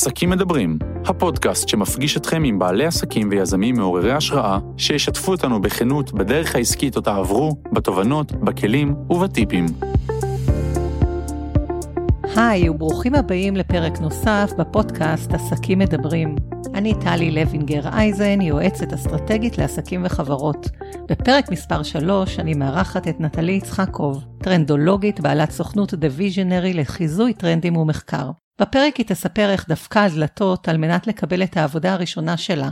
עסקים מדברים, הפודקאסט שמפגיש אתכם עם בעלי עסקים ויזמים מעוררי השראה, שישתפו אותנו בכנות בדרך העסקית אותה עברו, בתובנות, בכלים ובטיפים. היי וברוכים הבאים לפרק נוסף בפודקאסט עסקים מדברים. אני טלי לוינגר אייזן, יועצת אסטרטגית לעסקים וחברות. בפרק מספר 3 אני מארחת את נטלי יצחקוב, טרנדולוגית בעלת סוכנות דה ויז'נרי לחיזוי טרנדים ומחקר. בפרק היא תספר איך דפקה על דלתות על מנת לקבל את העבודה הראשונה שלה.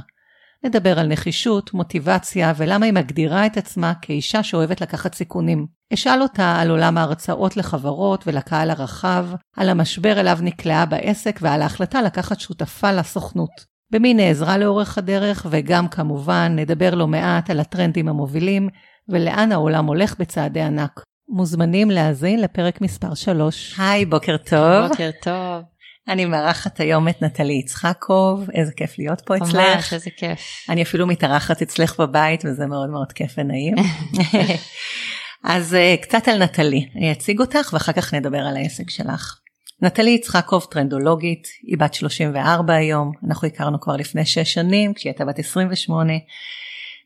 נדבר על נחישות, מוטיבציה ולמה היא מגדירה את עצמה כאישה שאוהבת לקחת סיכונים. אשאל אותה על עולם ההרצאות לחברות ולקהל הרחב, על המשבר אליו נקלעה בעסק ועל ההחלטה לקחת שותפה לסוכנות. במי נעזרה לאורך הדרך, וגם כמובן נדבר לא מעט על הטרנדים המובילים ולאן העולם הולך בצעדי ענק. מוזמנים להאזין לפרק מספר 3. היי, בוקר טוב. בוקר טוב. אני מארחת היום את נטלי יצחקוב, איזה כיף להיות פה אצלך. ממש, איזה כיף. אני אפילו מתארחת אצלך בבית וזה מאוד מאוד כיף ונעים. אז uh, קצת על נטלי, אני אציג אותך ואחר כך נדבר על העסק שלך. נטלי יצחקוב טרנדולוגית, היא בת 34 היום, אנחנו הכרנו כבר לפני 6 שנים כשהיא הייתה בת 28.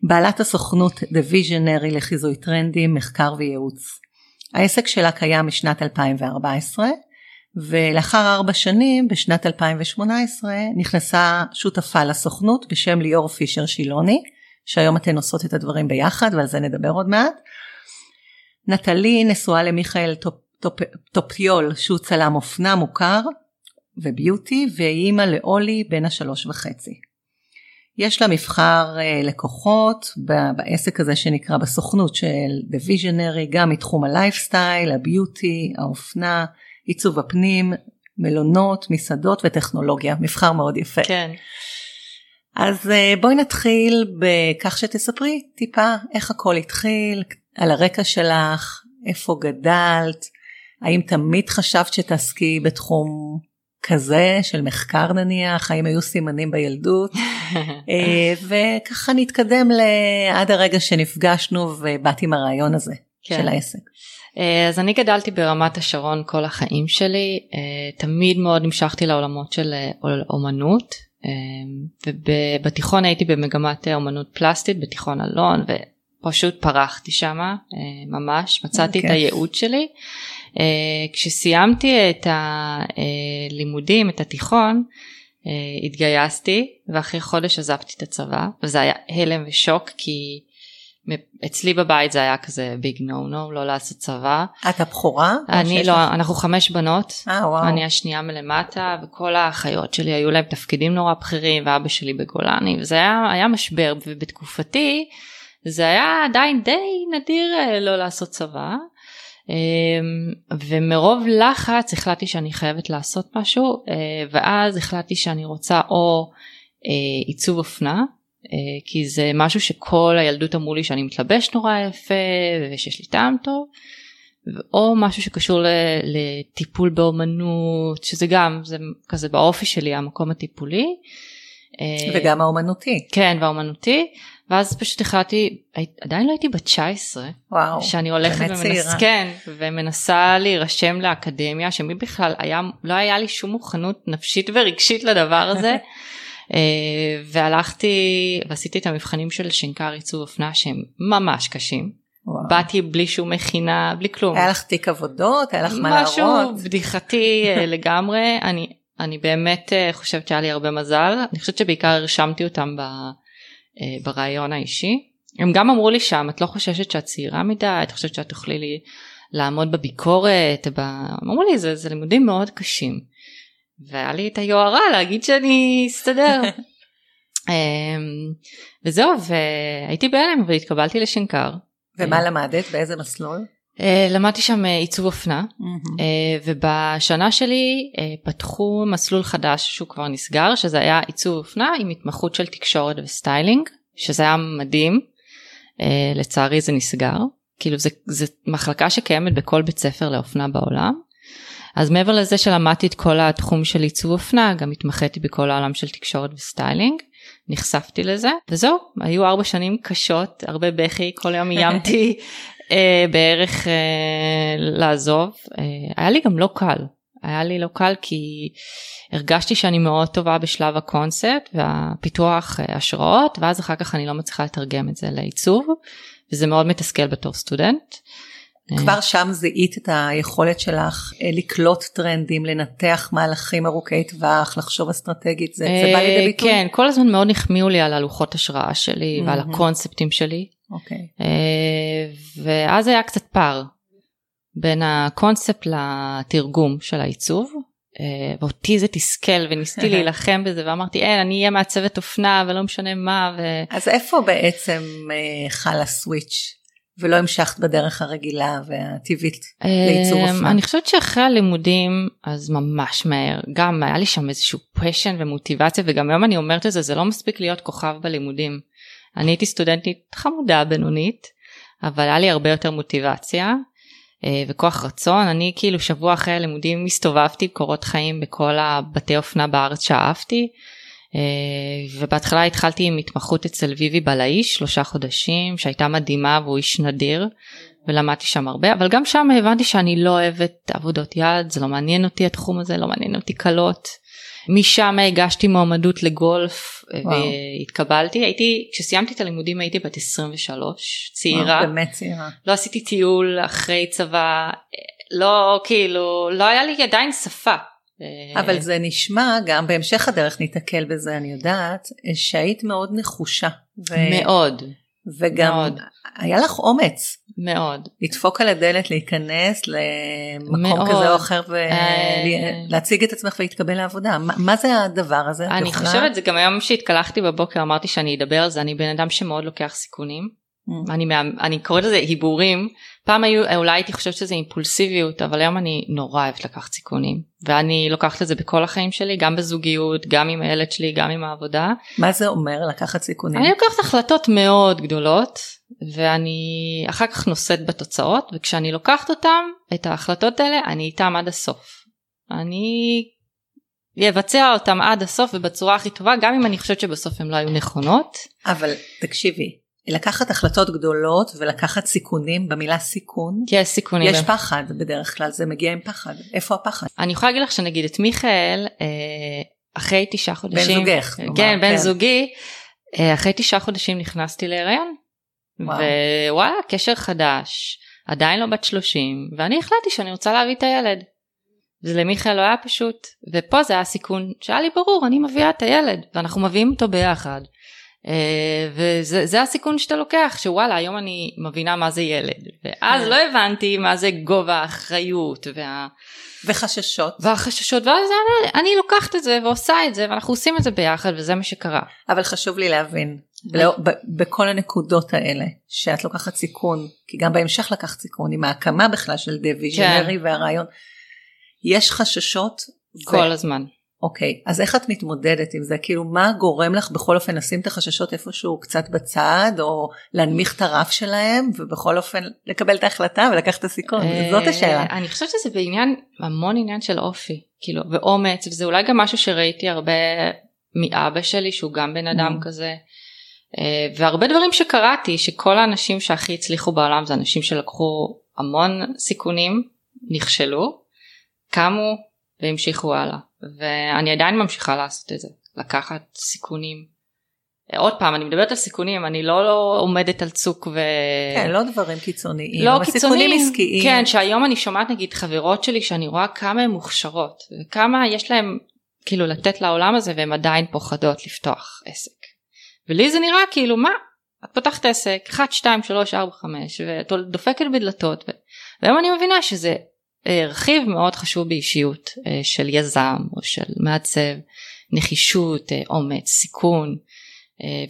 בעלת הסוכנות The Visionary לחיזוי טרנדים, מחקר וייעוץ. העסק שלה קיים משנת 2014 ולאחר ארבע שנים בשנת 2018 נכנסה שותפה לסוכנות בשם ליאור פישר שילוני שהיום אתן עושות את הדברים ביחד ועל זה נדבר עוד מעט. נטלי נשואה למיכאל טופ, טופ, טופיול שהוא צלם אופנה מוכר וביוטי והיא אימא לאולי בן השלוש וחצי. יש לה מבחר uh, לקוחות בעסק הזה שנקרא בסוכנות של Visionary גם מתחום הלייפסטייל, הביוטי, האופנה, עיצוב הפנים, מלונות, מסעדות וטכנולוגיה, מבחר מאוד יפה. כן. אז uh, בואי נתחיל בכך שתספרי טיפה איך הכל התחיל, על הרקע שלך, איפה גדלת, האם תמיד חשבת שתעסקי בתחום כזה של מחקר נניח, האם היו סימנים בילדות, אה, וככה נתקדם עד הרגע שנפגשנו ובאתי עם הרעיון הזה כן. של העסק. אה, אז אני גדלתי ברמת השרון כל החיים שלי, אה, תמיד מאוד נמשכתי לעולמות של אומנות, ובתיכון הייתי במגמת אומנות פלסטית בתיכון אלון ופשוט פרחתי שמה ממש, מצאתי את הייעוד שלי. כשסיימתי את הלימודים, את התיכון, התגייסתי ואחרי חודש עזבתי את הצבא וזה היה הלם ושוק כי אצלי בבית זה היה כזה ביג נו נו לא לעשות צבא. את הבכורה? אני לא, לך? אנחנו חמש בנות, 아, וואו. אני השנייה מלמטה וכל האחיות שלי היו להם תפקידים נורא בכירים ואבא שלי בגולני וזה היה, היה משבר ובתקופתי זה היה עדיין די נדיר אה, לא לעשות צבא. אמ, ומרוב לחץ החלטתי שאני חייבת לעשות משהו אה, ואז החלטתי שאני רוצה או אה, עיצוב אופנה אה, כי זה משהו שכל הילדות אמרו לי שאני מתלבש נורא יפה ושיש לי טעם טוב או משהו שקשור לטיפול באומנות שזה גם זה כזה באופי שלי המקום הטיפולי. וגם האומנותי. כן והאומנותי ואז פשוט החלטתי, עדיין לא הייתי בת 19, וואו, שאני הולכת ומנס, כן, ומנסה להירשם לאקדמיה, שמי בכלל היה, לא היה לי שום מוכנות נפשית ורגשית לדבר הזה. אה, והלכתי ועשיתי את המבחנים של שינקר עיצוב אופנה שהם ממש קשים. וואו. באתי בלי שום מכינה, בלי כלום. היה לך תיק עבודות, היה לך מה להראות? משהו בדיחתי אה, לגמרי, אני, אני באמת אה, חושבת שהיה לי הרבה מזל, אני חושבת שבעיקר הרשמתי אותם ב... ברעיון האישי. הם גם אמרו לי שם את לא חוששת שאת צעירה מדי את חושבת שאת תוכלי לעמוד בביקורת ב... אמרו לי זה, זה לימודים מאוד קשים. והיה לי את היוהרה להגיד שאני אסתדר. אמ, וזהו והייתי בהלם והתקבלתי לשנקר. ומה אה, למדת באיזה מסלול? אה, למדתי שם עיצוב אופנה. ובשנה שלי פתחו מסלול חדש שהוא כבר נסגר שזה היה עיצוב אופנה עם התמחות של תקשורת וסטיילינג שזה היה מדהים לצערי זה נסגר כאילו זה, זה מחלקה שקיימת בכל בית ספר לאופנה בעולם אז מעבר לזה שלמדתי את כל התחום של עיצוב אופנה גם התמחיתי בכל העולם של תקשורת וסטיילינג נחשפתי לזה וזהו היו ארבע שנים קשות הרבה בכי כל יום איימתי אה, בערך אה, לעזוב. אה, היה לי גם לא קל. היה לי לא קל כי הרגשתי שאני מאוד טובה בשלב הקונספט והפיתוח אה, השראות ואז אחר כך אני לא מצליחה לתרגם את זה לעיצוב וזה מאוד מתסכל בתור סטודנט. כבר שם זיהית את היכולת שלך אה, לקלוט טרנדים, לנתח מהלכים ארוכי טווח, לחשוב אסטרטגית, זה, זה בא לידי אה, ביטוי? כן, כל הזמן מאוד החמיאו לי על הלוחות השראה שלי ועל הקונספטים שלי. אוקיי. ואז היה קצת פער בין הקונספט לתרגום של העיצוב. אה, ואותי זה תסכל וניסיתי להילחם בזה ואמרתי אין אני אהיה מעצבת אופנה ולא משנה מה. ו... אז איפה בעצם אה, חל הסוויץ' ולא המשכת בדרך הרגילה והטבעית לעיצוב אה, אופנה? אני חושבת שאחרי הלימודים אז ממש מהר גם היה לי שם איזשהו פשן ומוטיבציה וגם היום אני אומרת את זה זה לא מספיק להיות כוכב בלימודים. אני הייתי סטודנטית חמודה בינונית אבל היה לי הרבה יותר מוטיבציה אה, וכוח רצון אני כאילו שבוע אחרי הלימודים הסתובבתי קורות חיים בכל הבתי אופנה בארץ שאהבתי אה, ובהתחלה התחלתי עם התמחות אצל ויבי בלאיש שלושה חודשים שהייתה מדהימה והוא איש נדיר ולמדתי שם הרבה אבל גם שם הבנתי שאני לא אוהבת עבודות יד זה לא מעניין אותי התחום הזה לא מעניין אותי קלות. משם הגשתי מועמדות לגולף וואו. והתקבלתי הייתי כשסיימתי את הלימודים הייתי בת 23 צעירה וואו, באמת צעירה לא עשיתי טיול אחרי צבא לא כאילו לא היה לי עדיין שפה. אבל זה נשמע גם בהמשך הדרך ניתקל בזה אני יודעת שהיית מאוד נחושה. ו... מאוד. וגם מאוד. היה לך אומץ. מאוד. לדפוק על הדלת, להיכנס למקום מאוד. כזה או אחר ולהציג את עצמך ולהתקבל לעבודה. מה, מה זה הדבר הזה? אני תוכנה? חושבת, זה גם היום שהתקלחתי בבוקר אמרתי שאני אדבר על זה, אני בן אדם שמאוד לוקח סיכונים. Mm. אני, אני קוראת לזה היבורים. פעם היו, אולי הייתי חושבת שזה אימפולסיביות, אבל היום אני נורא אוהבת לקחת סיכונים. ואני לוקחת את זה בכל החיים שלי, גם בזוגיות, גם עם הילד שלי, גם עם העבודה. מה זה אומר לקחת סיכונים? אני לוקחת החלטות מאוד גדולות, ואני אחר כך נושאת בתוצאות, וכשאני לוקחת אותם, את ההחלטות האלה, אני איתם עד הסוף. אני אבצע אותם עד הסוף ובצורה הכי טובה, גם אם אני חושבת שבסוף הן לא היו נכונות. אבל תקשיבי, לקחת החלטות גדולות ולקחת סיכונים במילה סיכון יש סיכונים יש פחד בדרך כלל זה מגיע עם פחד איפה הפחד אני יכולה להגיד לך שנגיד את מיכאל אה, אחרי תשעה חודשים בן זוגך כן בן כן. זוגי אה, אחרי תשעה חודשים נכנסתי להיריון ווואלה קשר חדש עדיין לא בת 30 ואני החלטתי שאני רוצה להביא את הילד. זה למיכאל לא היה פשוט ופה זה היה סיכון שהיה לי ברור אני מביאה את הילד ואנחנו מביאים אותו ביחד. אה, וזה הסיכון שאתה לוקח שוואלה היום אני מבינה מה זה ילד ואז כן. לא הבנתי מה זה גובה האחריות וה... וחששות והחששות ואז אני, אני לוקחת את זה ועושה את זה ואנחנו עושים את זה ביחד וזה מה שקרה. אבל חשוב לי להבין לא, ב- בכל הנקודות האלה שאת לוקחת סיכון כי גם בהמשך לקחת סיכון עם ההקמה בכלל של דה ויז'נרי כן. והרעיון יש חששות כל ו... הזמן. אוקיי, אז איך את מתמודדת עם זה? כאילו, מה גורם לך בכל אופן לשים את החששות איפשהו קצת בצד, או להנמיך את הרף שלהם, ובכל אופן לקבל את ההחלטה ולקחת את הסיכון? זאת השאלה. אני חושבת שזה בעניין, המון עניין של אופי, כאילו, ואומץ, וזה אולי גם משהו שראיתי הרבה מאבא שלי, שהוא גם בן אדם mm. כזה. אה, והרבה דברים שקראתי, שכל האנשים שהכי הצליחו בעולם זה אנשים שלקחו המון סיכונים, נכשלו, קמו והמשיכו הלאה. ואני עדיין ממשיכה לעשות את זה, לקחת סיכונים. עוד פעם אני מדברת על סיכונים אני לא, לא עומדת על צוק ו... כן לא דברים קיצוניים, לא קיצוניים, עסקיים. כן שהיום אני שומעת נגיד חברות שלי שאני רואה כמה הן מוכשרות וכמה יש להן כאילו לתת לעולם הזה והן עדיין פוחדות לפתוח עסק. ולי זה נראה כאילו מה את פותחת עסק 1 2 3 4 5 ואת דופקת בדלתות ו... והיום אני מבינה שזה אה, רכיב מאוד חשוב באישיות אה, של יזם או של מעצב, נחישות, אה, אומץ, סיכון,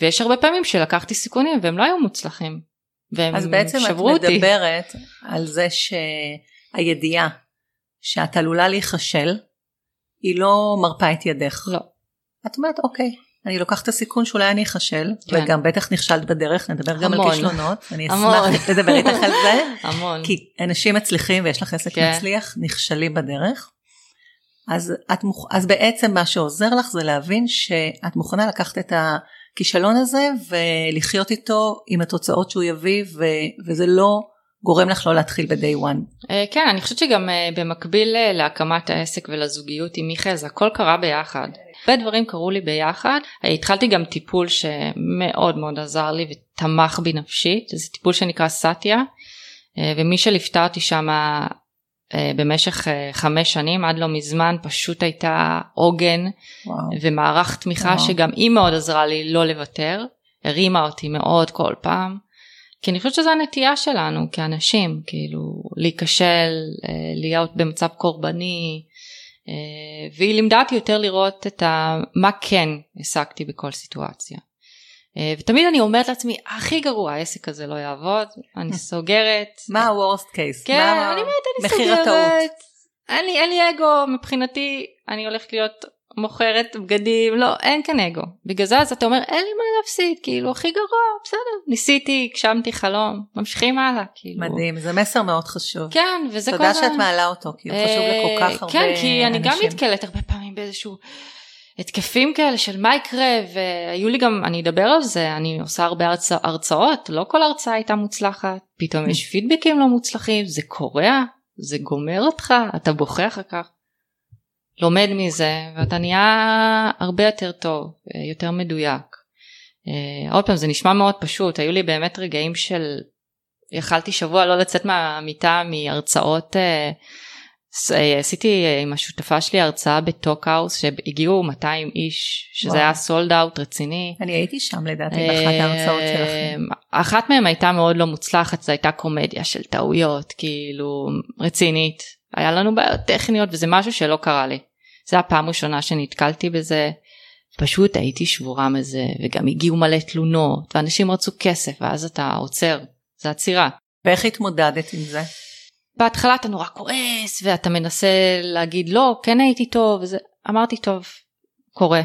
ויש הרבה פעמים שלקחתי סיכונים והם לא היו מוצלחים. והם אז בעצם את אותי. מדברת על זה שהידיעה שאת עלולה להיכשל היא לא מרפה את ידך. לא. את אומרת אוקיי אני לוקחת את הסיכון שאולי אני אכשל, כן. וגם בטח נכשלת בדרך, נדבר גם המון. על כישלונות, אני אשמח לדבר איתך על זה, המון. כי אנשים מצליחים ויש לך עסק כן. מצליח, נכשלים בדרך. אז, את, אז בעצם מה שעוזר לך זה להבין שאת מוכנה לקחת את הכישלון הזה ולחיות איתו עם התוצאות שהוא יביא, ו, וזה לא גורם לך לא להתחיל ב-day one. אה, כן, אני חושבת שגם אה, במקביל אה, להקמת העסק ולזוגיות עם מיכאל, זה הכל קרה ביחד. הרבה דברים קרו לי ביחד. התחלתי גם טיפול שמאוד מאוד עזר לי ותמך בי נפשית, זה טיפול שנקרא סאטיה, ומי שליוותה אותי שם במשך חמש שנים עד לא מזמן פשוט הייתה עוגן וואו. ומערך תמיכה וואו. שגם היא מאוד עזרה לי לא לוותר, הרימה אותי מאוד כל פעם. כי אני חושבת שזו הנטייה שלנו כאנשים, כאילו להיכשל, אה, להיות במצב קורבני, אה, והיא לימדה אותי יותר לראות את ה... מה כן השגתי בכל סיטואציה. אה, ותמיד אני אומרת לעצמי, הכי גרוע, העסק הזה לא יעבוד, אני סוגרת. מה ה-worst case? כן, מה אני אומרת, אני סוגרת. מחיר הטעות. אין לי אגו, מבחינתי אני הולכת להיות מוכרת בגדים לא אין כאן אגו. בגלל זה אז אתה אומר אין לי מה להפסיד כאילו הכי גרוע בסדר. ניסיתי הגשמתי חלום ממשיכים הלאה כאילו. מדהים זה מסר מאוד חשוב. כן וזה כל תודה שאת מעלה אותו כי הוא חשוב לכל כך הרבה כן כי אני גם נתקלת הרבה פעמים באיזשהו התקפים כאלה של מה יקרה והיו לי גם אני אדבר על זה אני עושה הרבה הרצא, הרצאות לא כל הרצאה הייתה מוצלחת פתאום יש פידבקים לא מוצלחים זה קורע זה גומר אותך אתה בוכה אחר כך. לומד מזה ואתה נהיה הרבה יותר טוב, יותר מדויק. אה, עוד פעם זה נשמע מאוד פשוט, היו לי באמת רגעים של יכלתי שבוע לא לצאת מהמיטה מהרצאות, אה, אה, עשיתי עם השותפה שלי הרצאה בטוקהאוס שהגיעו 200 איש, שזה וואו. היה סולד אאוט רציני. אני הייתי שם לדעתי באחת ההרצאות שלכם. אחת מהן הייתה מאוד לא מוצלחת, זו הייתה קומדיה של טעויות, כאילו רצינית. היה לנו בעיות טכניות וזה משהו שלא קרה לי. זה הפעם הראשונה שנתקלתי בזה. פשוט הייתי שבורה מזה וגם הגיעו מלא תלונות ואנשים רצו כסף ואז אתה עוצר זה עצירה. ואיך התמודדת עם זה? בהתחלה אתה נורא כועס ואתה מנסה להגיד לא כן הייתי טוב וזה אמרתי טוב קורה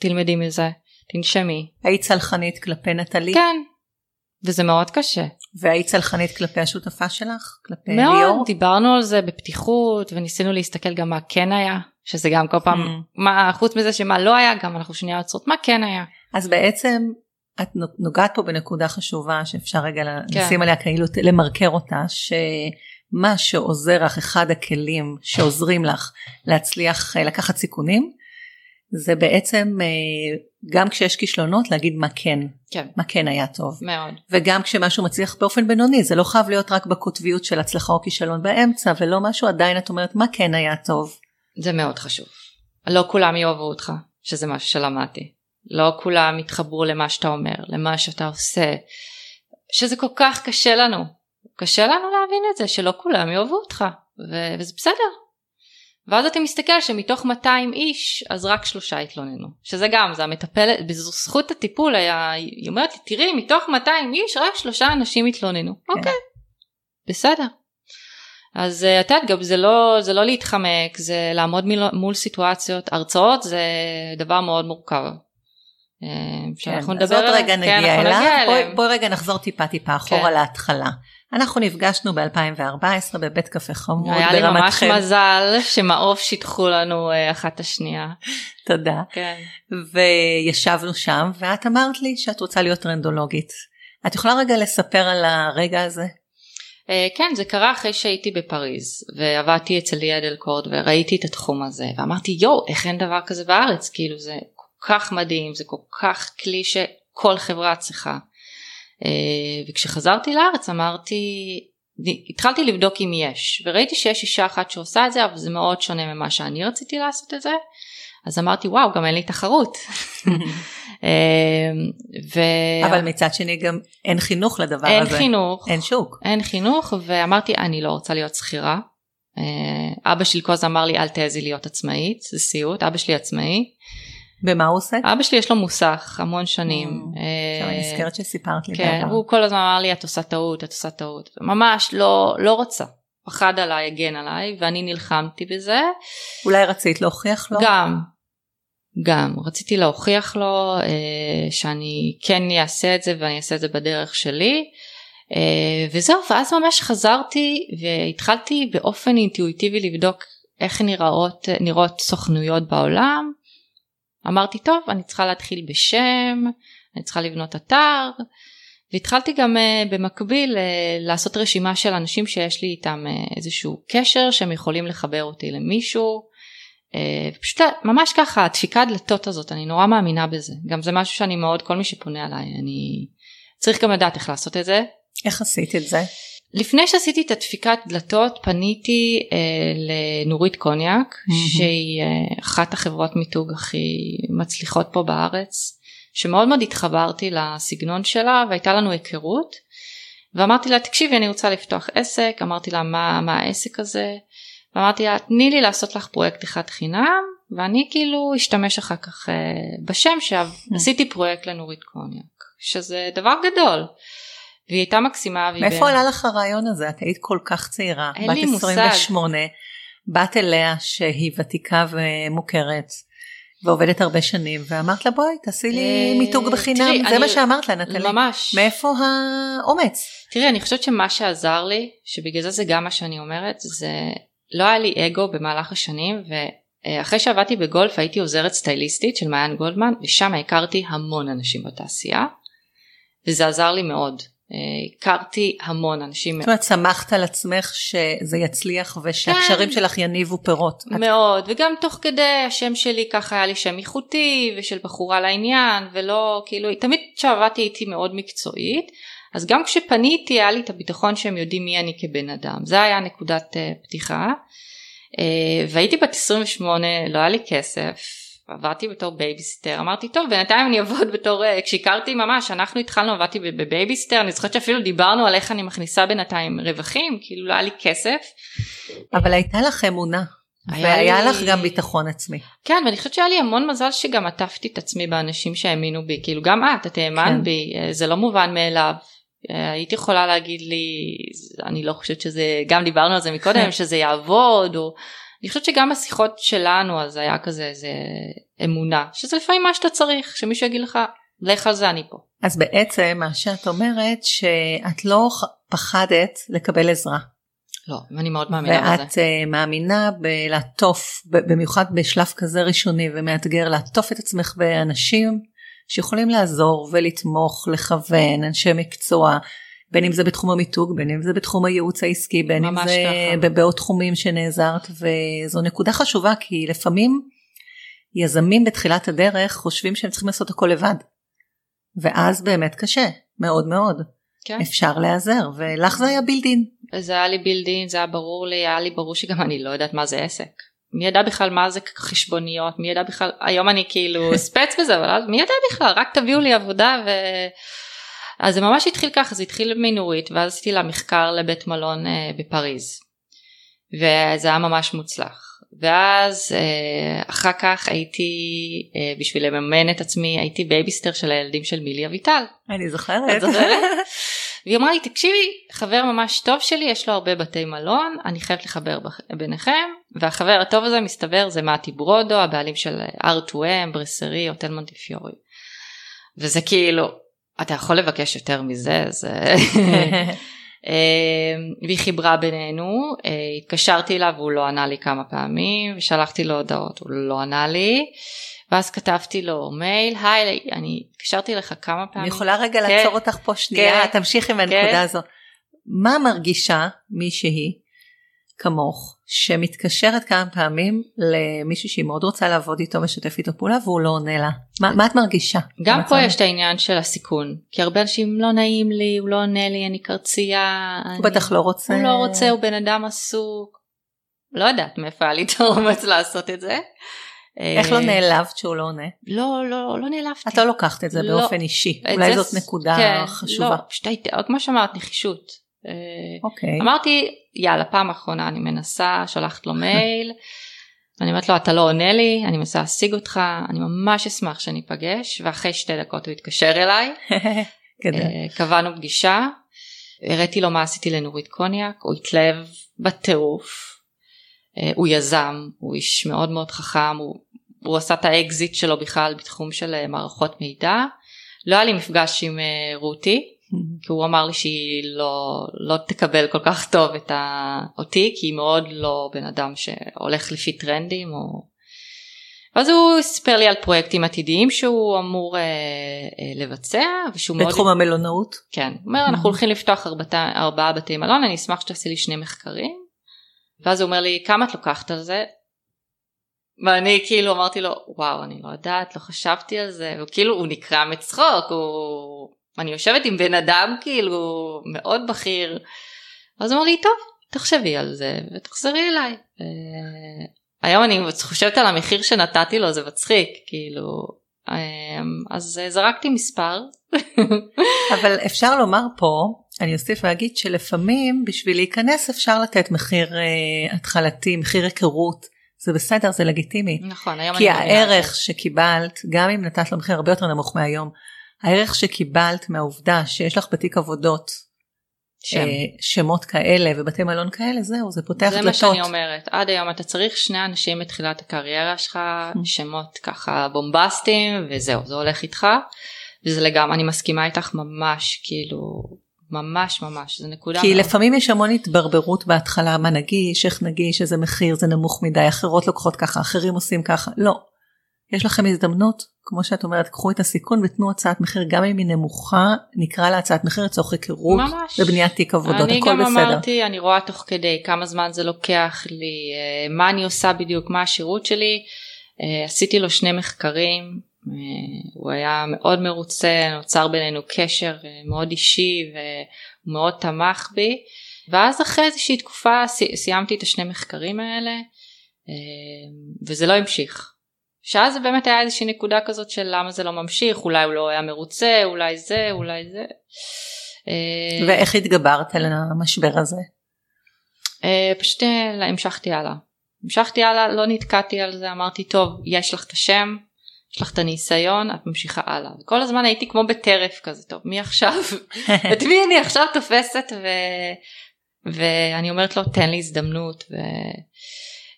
תלמדי מזה תנשמי. היית צלחנית כלפי נטלי? כן וזה מאוד קשה. והיית צלחנית כלפי השותפה שלך? כלפי מאוד, ליאור? מאוד, דיברנו על זה בפתיחות וניסינו להסתכל גם מה כן היה, שזה גם כל פעם, hmm. מה, חוץ מזה שמה לא היה, גם אנחנו שנייה עוצרות, מה כן היה. אז בעצם את נוגעת פה בנקודה חשובה שאפשר רגע כן. לשים עליה כאילו למרקר אותה, שמה שעוזר לך, אחד הכלים שעוזרים לך להצליח אה, לקחת סיכונים, זה בעצם אה, גם כשיש כישלונות להגיד מה כן, כן, מה כן היה טוב. מאוד. וגם כשמשהו מצליח באופן בינוני, זה לא חייב להיות רק בקוטביות של הצלחה או כישלון באמצע, ולא משהו עדיין את אומרת מה כן היה טוב. זה מאוד חשוב. לא כולם יאהבו אותך, שזה משהו שלמדתי. לא כולם יתחברו למה שאתה אומר, למה שאתה עושה, שזה כל כך קשה לנו. קשה לנו להבין את זה, שלא כולם יאהבו אותך, ו- וזה בסדר. ואז אתה מסתכל שמתוך 200 איש אז רק שלושה התלוננו שזה גם זה המטפלת בזכות הטיפול היה היא אומרת לי תראי מתוך 200 איש רק שלושה אנשים התלוננו כן. אוקיי בסדר. אז אה, את יודעת גם זה לא זה לא להתחמק זה לעמוד מול, מול סיטואציות הרצאות זה דבר מאוד מורכב. אה, שאנחנו כן, נדבר עליו, רגע כן, נגיע אליו, בואי בוא רגע נחזור טיפה טיפה אחורה כן. להתחלה. אנחנו נפגשנו ב-2014 בבית קפה חמוד ברמת היה לי ממש מזל שמעוף שיתחו לנו אה, אחת השנייה. תודה. כן. וישבנו שם ואת אמרת לי שאת רוצה להיות טרנדולוגית. את יכולה רגע לספר על הרגע הזה? אה, כן זה קרה אחרי שהייתי בפריז ועבדתי אצל ליעד אלקורד וראיתי את התחום הזה ואמרתי יואו איך אין דבר כזה בארץ כאילו זה כל כך מדהים זה כל כך כלי שכל חברה צריכה. אה, וכשחזרתי לארץ אמרתי התחלתי לבדוק אם יש וראיתי שיש אישה אחת שעושה את זה אבל זה מאוד שונה ממה שאני רציתי לעשות את זה אז אמרתי וואו גם אין לי תחרות. אה, ו... אבל מצד שני גם אין חינוך לדבר אין הזה. אין חינוך. אין שוק. אין חינוך ואמרתי אני לא רוצה להיות שכירה. אה, אבא שלי כל הזמן אמר לי אל תעזי להיות עצמאית זה סיוט אבא שלי עצמאי. במה הוא עושה? אבא שלי יש לו מוסך המון שנים. Mm. עכשיו אני נזכרת שסיפרת לי. כן, הוא כל הזמן אמר לי את עושה טעות, את עושה טעות. ממש לא, לא רוצה. פחד עליי, הגן עליי, ואני נלחמתי בזה. אולי רצית להוכיח לו? גם. גם. רציתי להוכיח לו אה, שאני כן אעשה את זה ואני אעשה את זה בדרך שלי. אה, וזהו, ואז ממש חזרתי והתחלתי באופן אינטואיטיבי לבדוק איך נראות, נראות סוכנויות בעולם. אמרתי טוב אני צריכה להתחיל בשם אני צריכה לבנות אתר והתחלתי גם uh, במקביל uh, לעשות רשימה של אנשים שיש לי איתם uh, איזשהו קשר שהם יכולים לחבר אותי למישהו. Uh, פשוט ממש ככה הדפיקת דלתות הזאת אני נורא מאמינה בזה גם זה משהו שאני מאוד כל מי שפונה אליי אני צריך גם לדעת איך לעשות את זה. איך עשית את זה? לפני שעשיתי את הדפיקת דלתות פניתי אה, לנורית קוניאק mm-hmm. שהיא אה, אחת החברות מיתוג הכי מצליחות פה בארץ שמאוד מאוד התחברתי לסגנון שלה והייתה לנו היכרות ואמרתי לה תקשיבי אני רוצה לפתוח עסק אמרתי לה מה, מה העסק הזה ואמרתי לה תני לי לעשות לך פרויקט אחד חינם ואני כאילו אשתמש אחר כך אה, בשם שעשיתי mm-hmm. פרויקט לנורית קוניאק שזה דבר גדול. והיא הייתה מקסימה. מאיפה עלה לך הרעיון הזה? את היית כל כך צעירה, מושג. בת 28, באת אליה שהיא ותיקה ומוכרת. ועובדת הרבה שנים ואמרת לה בואי תעשי לי אה, מיתוג בחינם זה מה שאמרת לה נטלי ממש מאיפה האומץ תראי אני חושבת שמה שעזר לי שבגלל זה זה גם מה שאני אומרת זה לא היה לי אגו במהלך השנים ואחרי שעבדתי בגולף הייתי עוזרת סטייליסטית של מעיין גולדמן ושם הכרתי המון אנשים בתעשייה וזה עזר לי מאוד הכרתי המון אנשים. זאת אומרת, שמחת על עצמך שזה יצליח ושהקשרים כן. שלך יניבו פירות. מאוד, וגם תוך כדי השם שלי ככה היה לי שם איכותי ושל בחורה לעניין, ולא, כאילו, תמיד כשעבדתי הייתי מאוד מקצועית, אז גם כשפניתי היה לי את הביטחון שהם יודעים מי אני כבן אדם, זה היה נקודת uh, פתיחה. אה, והייתי בת 28, לא היה לי כסף, עבדתי בתור בייביסיטר אמרתי טוב בינתיים אני אעבוד בתור אה, כשהכרתי ממש אנחנו התחלנו עבדתי בבייביסיטר אני זוכרת שאפילו דיברנו על איך אני מכניסה בינתיים רווחים כאילו לא היה לי כסף. אבל הייתה לך אמונה. והיה לי... לך גם ביטחון עצמי. כן ואני חושבת שהיה לי המון מזל שגם עטפתי את עצמי באנשים שהאמינו בי כאילו גם את את האמנת כן. בי אה, זה לא מובן מאליו. אה, היית יכולה להגיד לי אני לא חושבת שזה גם דיברנו על זה מקודם שזה יעבוד או אני חושבת שגם השיחות שלנו אז היה כזה איזה אמונה שזה לפעמים מה שאתה צריך שמישהו יגיד לך לך על זה אני פה. אז בעצם מה שאת אומרת שאת לא פחדת לקבל עזרה. לא, ואני מאוד מאמינה ואת בזה. ואת uh, מאמינה בלעטוף, במיוחד בשלב כזה ראשוני ומאתגר, לעטוף את עצמך באנשים שיכולים לעזור ולתמוך, לכוון, אנשי מקצוע, בין אם זה בתחום המיתוג, בין אם זה בתחום הייעוץ העסקי, בין אם זה ככה. בעוד תחומים שנעזרת, וזו נקודה חשובה כי לפעמים יזמים בתחילת הדרך חושבים שהם צריכים לעשות הכל לבד. ואז באמת קשה, מאוד מאוד. כן. אפשר להיעזר, ולך זה היה בילדין. זה היה לי בילדין, זה היה ברור לי, היה לי ברור שגם אני לא יודעת מה זה עסק. מי ידע בכלל מה זה חשבוניות, מי ידע בכלל, היום אני כאילו ספץ בזה, אבל מי ידע בכלל, רק תביאו לי עבודה ו... אז זה ממש התחיל ככה, זה התחיל מנורית ואז עשיתי לה מחקר לבית מלון אה, בפריז. וזה היה ממש מוצלח. ואז אה, אחר כך הייתי, אה, בשביל לממן את עצמי, הייתי בייביסיטר של הילדים של מילי אביטל. אני זוכרת. והיא אמרה לי, תקשיבי, חבר ממש טוב שלי, יש לו הרבה בתי מלון, אני חייבת לחבר ביניכם, והחבר הטוב הזה מסתבר זה מתי ברודו, הבעלים של R2M, בראסרי, הוטל מונטיפיורי. וזה כאילו, אתה יכול לבקש יותר מזה, זה... אמ, והיא חיברה בינינו, אה, התקשרתי אליו והוא לא ענה לי כמה פעמים, ושלחתי לו הודעות, הוא לא ענה לי, ואז כתבתי לו מייל, היי, אני התקשרתי לך כמה פעמים. אני יכולה רגע כן, לעצור אותך פה שנייה, כן, תמשיך עם הנקודה כן. הזו. מה מרגישה מישהי כמוך, שמתקשרת כמה פעמים למישהו שהיא מאוד רוצה לעבוד איתו, משתף איתו פעולה והוא לא עונה לה. מה, מה את מרגישה? גם פה יש את העניין של הסיכון, כי הרבה אנשים לא נעים לי, הוא לא עונה לי, אני קרצייה. הוא אני... בטח לא רוצה. הוא לא רוצה, הוא בן אדם עסוק. לא יודעת מאיפה היה לי את האומץ לעשות את זה. איך לא אה, נעלבת שהוא לא עונה? לא, לא, לא נעלבתי. את לא לוקחת את זה לא, באופן אישי, אולי זאת נקודה כן, חשובה. לא, פשוט הייתי, כמו שאמרת, נחישות. אוקיי. Okay. אמרתי יאללה פעם אחרונה אני מנסה שולחת לו מייל. אני אומרת לו אתה לא עונה לי אני מנסה להשיג אותך אני ממש אשמח שניפגש ואחרי שתי דקות הוא התקשר אליי. אה, קבענו פגישה הראיתי לו מה עשיתי לנורית קוניאק הוא התלהב בטירוף. אה, הוא יזם הוא איש מאוד מאוד חכם הוא, הוא עשה את האקזיט שלו בכלל בתחום של אה, מערכות מידע. לא היה לי מפגש עם רותי כי הוא אמר לי שהיא לא, לא תקבל כל כך טוב את ה... אותי כי היא מאוד לא בן אדם שהולך לפי טרנדים או... אז הוא סיפר לי על פרויקטים עתידיים שהוא אמור אה, אה, לבצע ושהוא מאוד... בתחום המלונאות? כן, הוא אומר אנחנו הולכים לפתוח ארבעה, ארבעה בתי מלון אני אשמח שתעשי לי שני מחקרים ואז הוא אומר לי כמה את לוקחת על זה? ואני כאילו אמרתי לו וואו אני לא יודעת לא חשבתי על זה וכאילו הוא נקרע מצחוק הוא אני יושבת עם בן אדם כאילו מאוד בכיר אז הוא אומר לי טוב תחשבי על זה ותחזרי אליי. היום אני חושבת על המחיר שנתתי לו זה מצחיק כאילו אמ, אז זרקתי מספר. אבל אפשר לומר פה אני אוסיף ואגיד שלפעמים בשביל להיכנס אפשר לתת מחיר uh, התחלתי מחיר היכרות זה בסדר זה לגיטימי. נכון היום כי הערך שקיבלת גם אם נתת לו מחיר הרבה יותר נמוך מהיום הערך שקיבלת מהעובדה שיש לך בתיק עבודות שם. אה, שמות כאלה ובתי מלון כאלה זהו זה פותח דלתות. זה מה שאני אומרת עד היום אתה צריך שני אנשים בתחילת הקריירה שלך mm. שמות ככה בומבסטיים וזהו זה הולך איתך וזה לגמרי אני מסכימה איתך ממש כאילו ממש ממש זה נקודה כי מאוד. לפעמים יש המון התברברות בהתחלה מה נגיש איך נגיש איזה מחיר זה נמוך מדי אחרות לוקחות ככה אחרים עושים ככה לא יש לכם הזדמנות, כמו שאת אומרת, קחו את הסיכון ותנו הצעת מחיר, גם אם היא נמוכה, נקרא לה הצעת מחיר לצורך היכרות, ובניית תיק עבודות, הכל בסדר. אני גם אמרתי, אני רואה תוך כדי כמה זמן זה לוקח לי, אה, מה אני עושה בדיוק, מה השירות שלי. אה, עשיתי לו שני מחקרים, אה, הוא היה מאוד מרוצה, נוצר בינינו קשר מאוד אישי והוא מאוד תמך בי. ואז אחרי איזושהי תקופה סיימתי את השני מחקרים האלה וזה לא המשיך. שאז זה באמת היה איזושהי נקודה כזאת של למה זה לא ממשיך, אולי הוא לא היה מרוצה, אולי זה, אולי זה. אה, ואיך התגברת על המשבר הזה? אה, פשוט אה, המשכתי הלאה. המשכתי הלאה, לא נתקעתי על זה, אמרתי טוב, יש לך את השם, יש לך את הניסיון, את ממשיכה הלאה. כל הזמן הייתי כמו בטרף כזה, טוב, מי עכשיו? את מי אני עכשיו תופסת? ו... ואני אומרת לו, תן לי הזדמנות. ו...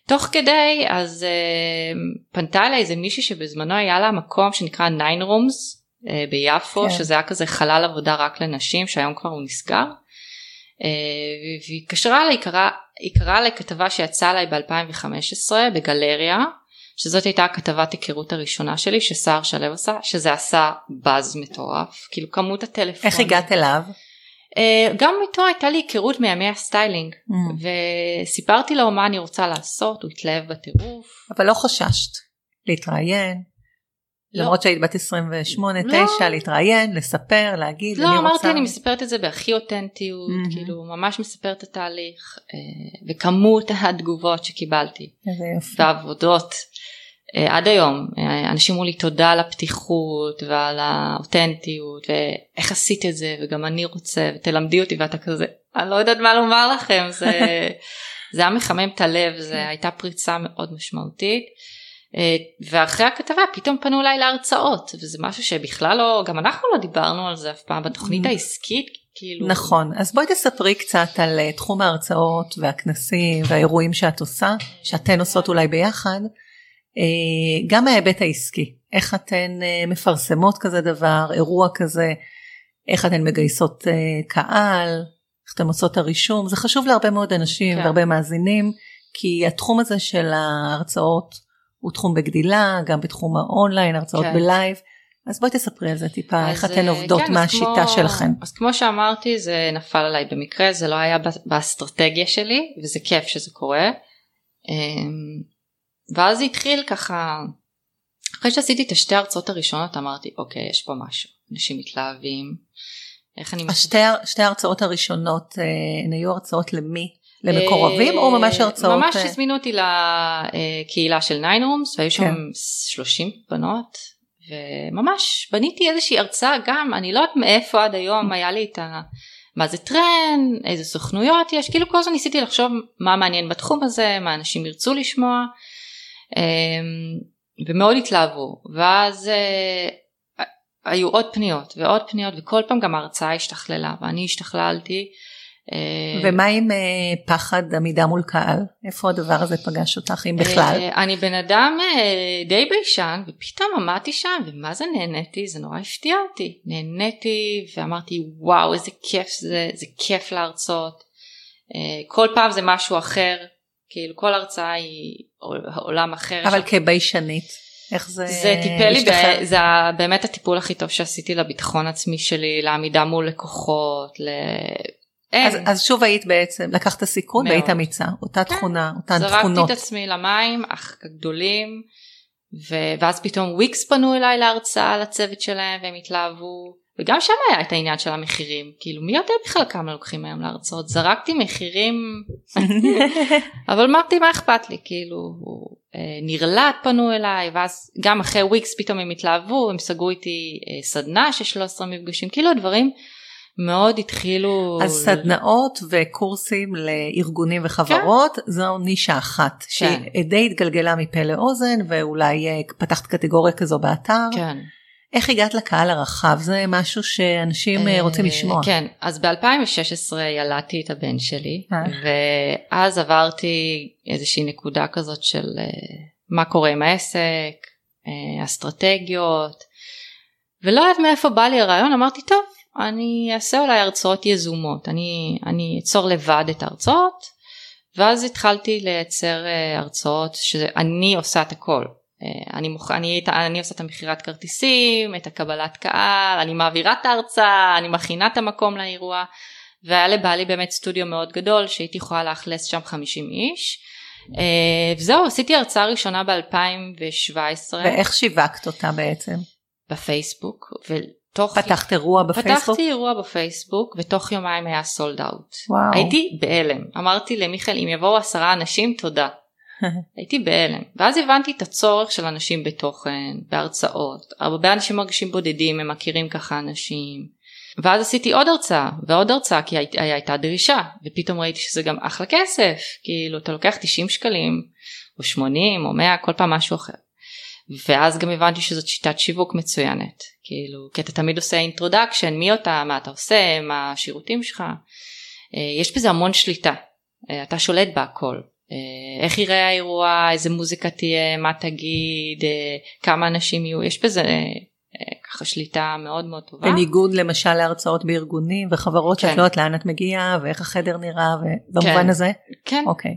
תוך כדי אז uh, פנתה אליי איזה מישהי שבזמנו היה לה מקום שנקרא ניין רומס uh, ביפו כן. שזה היה כזה חלל עבודה רק לנשים שהיום כבר הוא נסגר. Uh, והיא התקשרה אליי, היא קראה לכתבה שיצאה עליי ב-2015 בגלריה שזאת הייתה הכתבת היכרות הראשונה שלי שסער שלו עשה שזה עשה באז מטורף כאילו כמות הטלפון. איך הגעת אליו? אה, גם איתו הייתה לי היכרות מימי הסטיילינג אממ. וסיפרתי לו מה אני רוצה לעשות הוא התלהב בטירוף. אבל לא חששת להתראיין לא. למרות שהיית בת 28 לא. 9 להתראיין לספר להגיד לא אמרתי רוצה... אני מספרת את זה בהכי אותנטיות mm-hmm. כאילו ממש מספרת את התהליך uh, וכמות התגובות שקיבלתי ועבודות אה, עד היום אה, אנשים אמרו לי תודה על הפתיחות ועל האותנטיות ואיך עשית את זה וגם אני רוצה ותלמדי אותי ואתה כזה אני לא יודעת מה לומר לכם זה זה היה מחמם את הלב זה. הייתה פריצה מאוד משמעותית. אה, ואחרי הכתבה פתאום פנו אליי להרצאות וזה משהו שבכלל לא גם אנחנו לא דיברנו על זה אף פעם בתוכנית העסקית כאילו. נכון. אז בואי תספרי קצת על תחום ההרצאות והכנסים והאירועים שאת עושה שאתן עושות אולי ביחד אה, גם מההיבט העסקי, איך אתן אה, מפרסמות כזה דבר, אירוע כזה, איך אתן מגייסות אה, קהל, איך אתן עושות הרישום, זה חשוב להרבה מאוד אנשים כן. והרבה מאזינים, כי התחום הזה של ההרצאות הוא תחום בגדילה, גם בתחום האונליין, הרצאות כן. ב live. אז בואי תספרי על זה טיפה, איך אתן עובדות, כן, מה השיטה כמו, שלכן. אז כמו שאמרתי, זה נפל עליי במקרה, זה לא היה באסטרטגיה שלי, וזה כיף שזה קורה. ואז התחיל ככה אחרי שעשיתי את השתי הרצאות הראשונות אמרתי אוקיי יש פה משהו אנשים מתלהבים. איך אני השתי, שתי ההרצאות הראשונות אה, הן היו הרצאות למי? למקורבים או ממש הרצאות? ממש אה? הזמינו אותי לקהילה של ניין רומס והיו שם כן. 30 בנות וממש בניתי איזושהי הרצאה גם אני לא יודעת מאיפה עד היום היה לי את ה... מה זה טרנד, איזה סוכנויות יש, כאילו כל הזמן ניסיתי לחשוב מה מעניין בתחום הזה, מה אנשים ירצו לשמוע. אמ, ומאוד התלהבו ואז אה, היו עוד פניות ועוד פניות וכל פעם גם ההרצאה השתכללה ואני השתכללתי. אה, ומה עם אה, פחד עמידה מול קהל? איפה הדבר הזה פגש אותך אם בכלל? אני בן אדם די ביישן ופתאום עמדתי שם ומה זה נהניתי זה נורא הפתיע אותי נהניתי ואמרתי וואו איזה כיף זה זה כיף להרצות כל פעם זה משהו אחר כאילו כל הרצאה היא עולם אחר. אבל כביישנית, איך זה זה טיפל לי, ב... זה באמת הטיפול הכי טוב שעשיתי לביטחון עצמי שלי, לעמידה מול לקוחות, ל... אז, אז שוב היית בעצם, לקחת סיכון והיית אמיצה, אותה כן. תכונה, אותן זרקתי תכונות. זרקתי את עצמי למים, אך גדולים, ו... ואז פתאום וויקס פנו אליי להרצאה לצוות שלהם והם התלהבו. וגם שם היה את העניין של המחירים כאילו מי יודע בכלל כמה לוקחים היום להרצאות זרקתי מחירים אבל אמרתי מה אכפת לי כאילו אה, נרלט פנו אליי ואז גם אחרי וויקס פתאום הם התלהבו הם סגרו איתי אה, סדנה של 13 מפגשים כאילו הדברים מאוד התחילו אז סדנאות וקורסים לארגונים וחברות כן. זו נישה אחת כן. שדי התגלגלה מפה לאוזן ואולי אה, פתחת קטגוריה כזו באתר. כן. איך הגעת לקהל הרחב? זה משהו שאנשים אה, רוצים לשמוע. כן, אז ב-2016 ילדתי את הבן שלי, אה. ואז עברתי איזושהי נקודה כזאת של אה, מה קורה עם העסק, אסטרטגיות, ולא יודעת מאיפה בא לי הרעיון, אמרתי טוב, אני אעשה אולי הרצאות יזומות, אני, אני אצור לבד את ההרצאות, ואז התחלתי לייצר הרצאות שאני עושה את הכל. אה, אני, מוכ... אני, אני עושה את המכירת כרטיסים, את הקבלת קהל, אני מעבירה את ההרצאה, אני מכינה את המקום לאירוע, והיה לבעלי באמת סטודיו מאוד גדול שהייתי יכולה לאכלס שם 50 איש. אה, וזהו, עשיתי הרצאה ראשונה ב-2017. ואיך שיווקת אותה בעצם? בפייסבוק, ותוך... פתחת אירוע בפייסבוק? פתחתי אירוע בפייסבוק, ותוך יומיים היה סולד אאוט. הייתי בהלם. אמרתי למיכאל, אם יבואו עשרה אנשים, תודה. הייתי בהלם. ואז הבנתי את הצורך של אנשים בתוכן בהרצאות. הרבה אנשים מרגישים בודדים הם מכירים ככה אנשים. ואז עשיתי עוד הרצאה ועוד הרצאה כי הי, הייתה דרישה. ופתאום ראיתי שזה גם אחלה כסף. כאילו אתה לוקח 90 שקלים או 80 או 100 כל פעם משהו אחר. ואז גם הבנתי שזאת שיטת שיווק מצוינת. כאילו כי אתה תמיד עושה introduction מי אתה מה אתה עושה מה השירותים שלך. אה, יש בזה המון שליטה. אה, אתה שולט בהכל איך יראה האירוע, איזה מוזיקה תהיה, מה תגיד, אה, כמה אנשים יהיו, יש בזה אה, ככה שליטה מאוד מאוד טובה. בניגוד למשל להרצאות בארגונים וחברות כן. שאת לא יודעת לאן את מגיעה ואיך החדר נראה ובמובן כן. הזה? כן. אוקיי.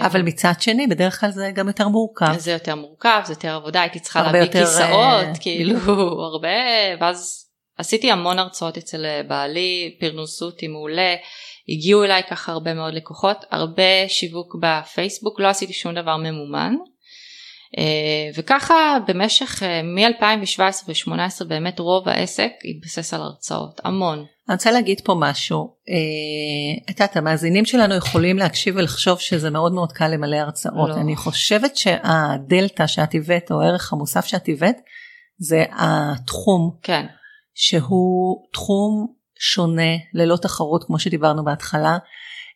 אבל מצד שני בדרך כלל זה גם יותר מורכב. זה יותר מורכב, זה יותר עבודה, הייתי צריכה להביא יותר, כיסאות, כאילו הרבה, ואז עשיתי המון הרצאות אצל בעלי, פרנסו אותי מעולה. הגיעו אליי ככה הרבה מאוד לקוחות, הרבה שיווק בפייסבוק, לא עשיתי שום דבר ממומן. אה, וככה במשך אה, מ-2017 ו-2018 באמת רוב העסק התבסס על הרצאות, המון. אני רוצה להגיד פה משהו, אה, את יודעת המאזינים שלנו יכולים להקשיב ולחשוב שזה מאוד מאוד קל למלא הרצאות, לא. אני חושבת שהדלתא שאת הבאת או הערך המוסף שאת הבאת זה התחום, כן. שהוא תחום שונה, ללא תחרות כמו שדיברנו בהתחלה.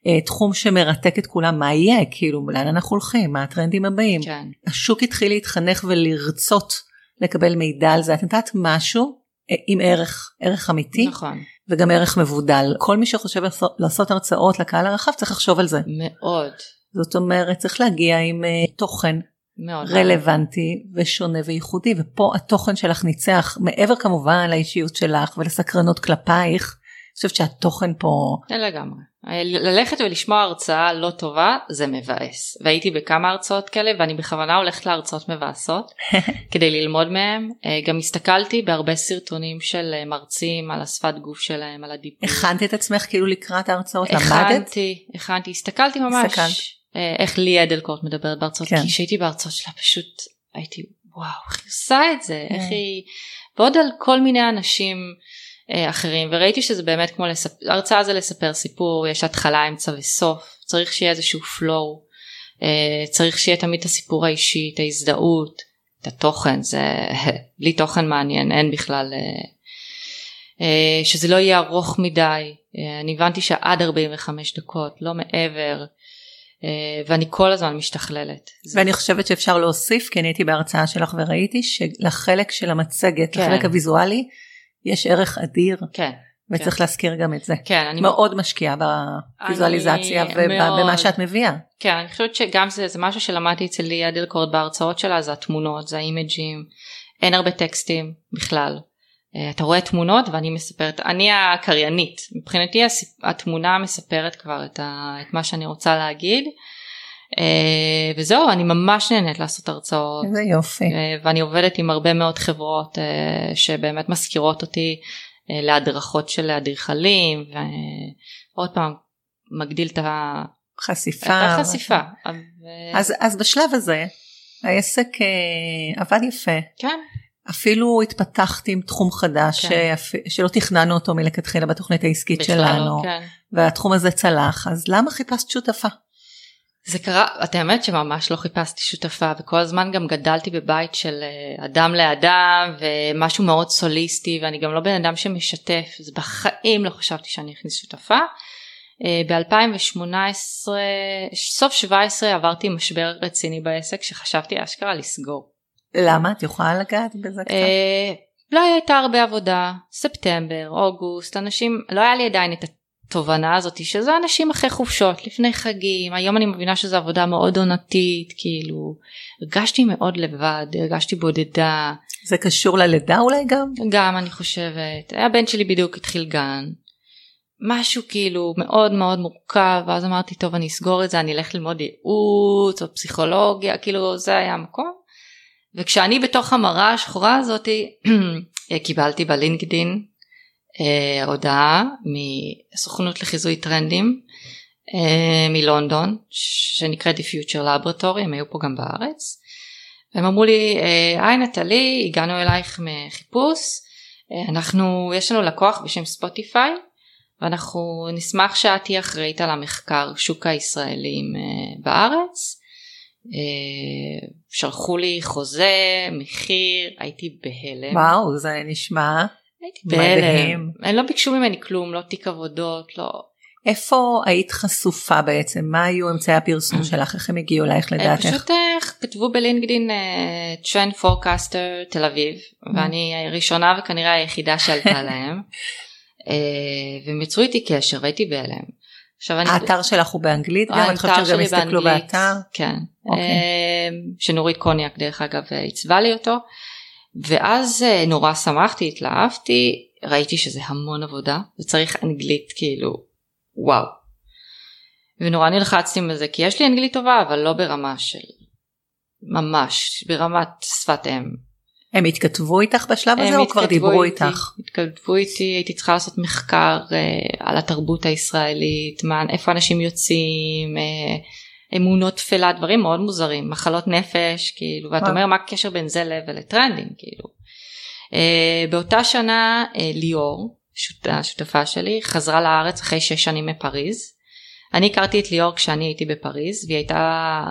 אה, תחום שמרתק את כולם, מה יהיה, כאילו לאן אנחנו הולכים, מה הטרנדים הבאים. כן. השוק התחיל להתחנך ולרצות לקבל מידע על זה, את נתת משהו אה, עם ערך, ערך אמיתי. נכון. וגם ערך מבודל. כל מי שחושב לעשות, לעשות הרצאות לקהל הרחב צריך לחשוב על זה. מאוד. זאת אומרת צריך להגיע עם uh, תוכן מאוד רלוונטי מאוד. ושונה וייחודי ופה התוכן שלך ניצח מעבר כמובן לאישיות שלך ולסקרנות כלפייך. חושבת שהתוכן פה... לגמרי. ללכת ולשמוע הרצאה לא טובה זה מבאס והייתי בכמה הרצאות כאלה ואני בכוונה הולכת להרצאות מבאסות כדי ללמוד מהם אה, גם הסתכלתי בהרבה סרטונים של אה, מרצים על השפת גוף שלהם על הדיבור. הכנת את עצמך כאילו לקראת ההרצאות למדת? הכנתי הכנתי הסתכלתי ממש הסתכלת. אה, איך לי אדלקורט מדברת בהרצאות, כן. כי כשהייתי בהרצאות שלה פשוט הייתי וואו איך היא עושה את זה, איך כן. היא, ועוד על כל מיני אנשים אחרים, וראיתי שזה באמת כמו לספר, הרצאה זה לספר סיפור, יש התחלה, אמצע וסוף, צריך שיהיה איזשהו flow, אה, צריך שיהיה תמיד את הסיפור האישי, את ההזדהות, את התוכן, זה בלי תוכן מעניין, אין בכלל, שזה לא יהיה ארוך מדי, אני הבנתי שעד 45 דקות, לא מעבר. אה, ואני כל הזמן משתכללת. ואני חושבת שאפשר להוסיף, כי אני הייתי בהרצאה שלך וראיתי שלחלק של המצגת, כן. לחלק הוויזואלי, יש ערך אדיר. כן. וצריך כן. להזכיר גם את זה. כן, אני מאוד משקיעה בוויזואליזציה ובמה שאת מביאה. כן, אני חושבת שגם זה, זה משהו שלמדתי אצל ליה דילקורד בהרצאות שלה, זה התמונות, זה האימג'ים, אין הרבה טקסטים בכלל. אה, אתה רואה תמונות ואני מספרת, אני הקריינית, מבחינתי התמונה מספרת כבר את, ה, את מה שאני רוצה להגיד וזהו, אני ממש נהנית לעשות הרצאות. איזה יופי. אה, ואני עובדת עם הרבה מאוד חברות אה, שבאמת מזכירות אותי אה, להדרכות של אדריכלים, ועוד פעם, מגדיל את ה- את חשיפה. החשיפה. אז, אז בשלב הזה, העסק אה, עבד יפה. כן, אפילו התפתחתי עם תחום חדש כן. שאפ... שלא תכננו אותו מלכתחילה בתוכנית העסקית בכלל שלנו, לא, כן. והתחום הזה צלח, אז למה חיפשת שותפה? זה קרה, את האמת שממש לא חיפשתי שותפה וכל הזמן גם גדלתי בבית של אה, אדם לאדם ומשהו מאוד סוליסטי ואני גם לא בן אדם שמשתף אז בחיים לא חשבתי שאני אכניס שותפה. ב-2018 סוף 17 עברתי משבר רציני בעסק שחשבתי אשכרה לסגור. למה? את יכולה לגעת בזה קצת? אה, לא הייתה הרבה עבודה, ספטמבר, אוגוסט, אנשים, לא היה לי עדיין את התובנה הזאת שזה אנשים אחרי חופשות, לפני חגים, היום אני מבינה שזו עבודה מאוד עונתית, כאילו, הרגשתי מאוד לבד, הרגשתי בודדה, זה קשור ללידה אולי גם? גם אני חושבת, הבן שלי בדיוק התחיל גן, משהו כאילו מאוד מאוד מורכב, ואז אמרתי טוב אני אסגור את זה, אני אלך ללמוד ייעוץ או פסיכולוגיה, כאילו זה היה המקום. וכשאני בתוך המראה השחורה הזאתי קיבלתי בלינקדין אה, הודעה מסוכנות לחיזוי טרנדים אה, מלונדון שנקראת The Future Laboratory הם היו פה גם בארץ. הם אמרו לי אה, היי נטלי הגענו אלייך מחיפוש אה, אנחנו יש לנו לקוח בשם ספוטיפיי ואנחנו נשמח שאת תהיי אחראית על המחקר שוק הישראלים אה, בארץ. שלחו לי חוזה, מחיר, הייתי בהלם. וואו, זה נשמע הייתי. בהלם. הם לא ביקשו ממני כלום, לא תיק עבודות, לא... איפה היית חשופה בעצם? מה היו אמצעי הפרסום שלך? איך הם הגיעו אלייך הם לדעתך? פשוט אה, כתבו בלינקדין trend forecaster תל אביב, ואני הראשונה וכנראה היחידה שעלתה להם. אה, והם יצרו איתי קשר והייתי בהלם. עכשיו אני... האתר שלך הוא באנגלית גם? אני חושבת שגם הסתכלו באתר? כן. אוקיי. אה, שנורית קוניאק דרך אגב עיצבה לי אותו. ואז אה, נורא שמחתי, התלהבתי, ראיתי שזה המון עבודה וצריך אנגלית כאילו וואו. ונורא נלחצתי מזה כי יש לי אנגלית טובה אבל לא ברמה של ממש ברמת שפת אם. הם התכתבו איתך בשלב הזה הם או כבר דיברו איתי, איתך? התכתבו איתי, הייתי צריכה לעשות מחקר אה, על התרבות הישראלית, מה, איפה אנשים יוצאים, אה, אמונות תפלה, דברים מאוד מוזרים, מחלות נפש, כאילו, ואתה. אומר מה הקשר בין זה ול trending, כאילו. אה, באותה שנה אה, ליאור, שות, השותפה שלי, חזרה לארץ אחרי שש שנים מפריז. אני הכרתי את ליאור כשאני הייתי בפריז, והיא הייתה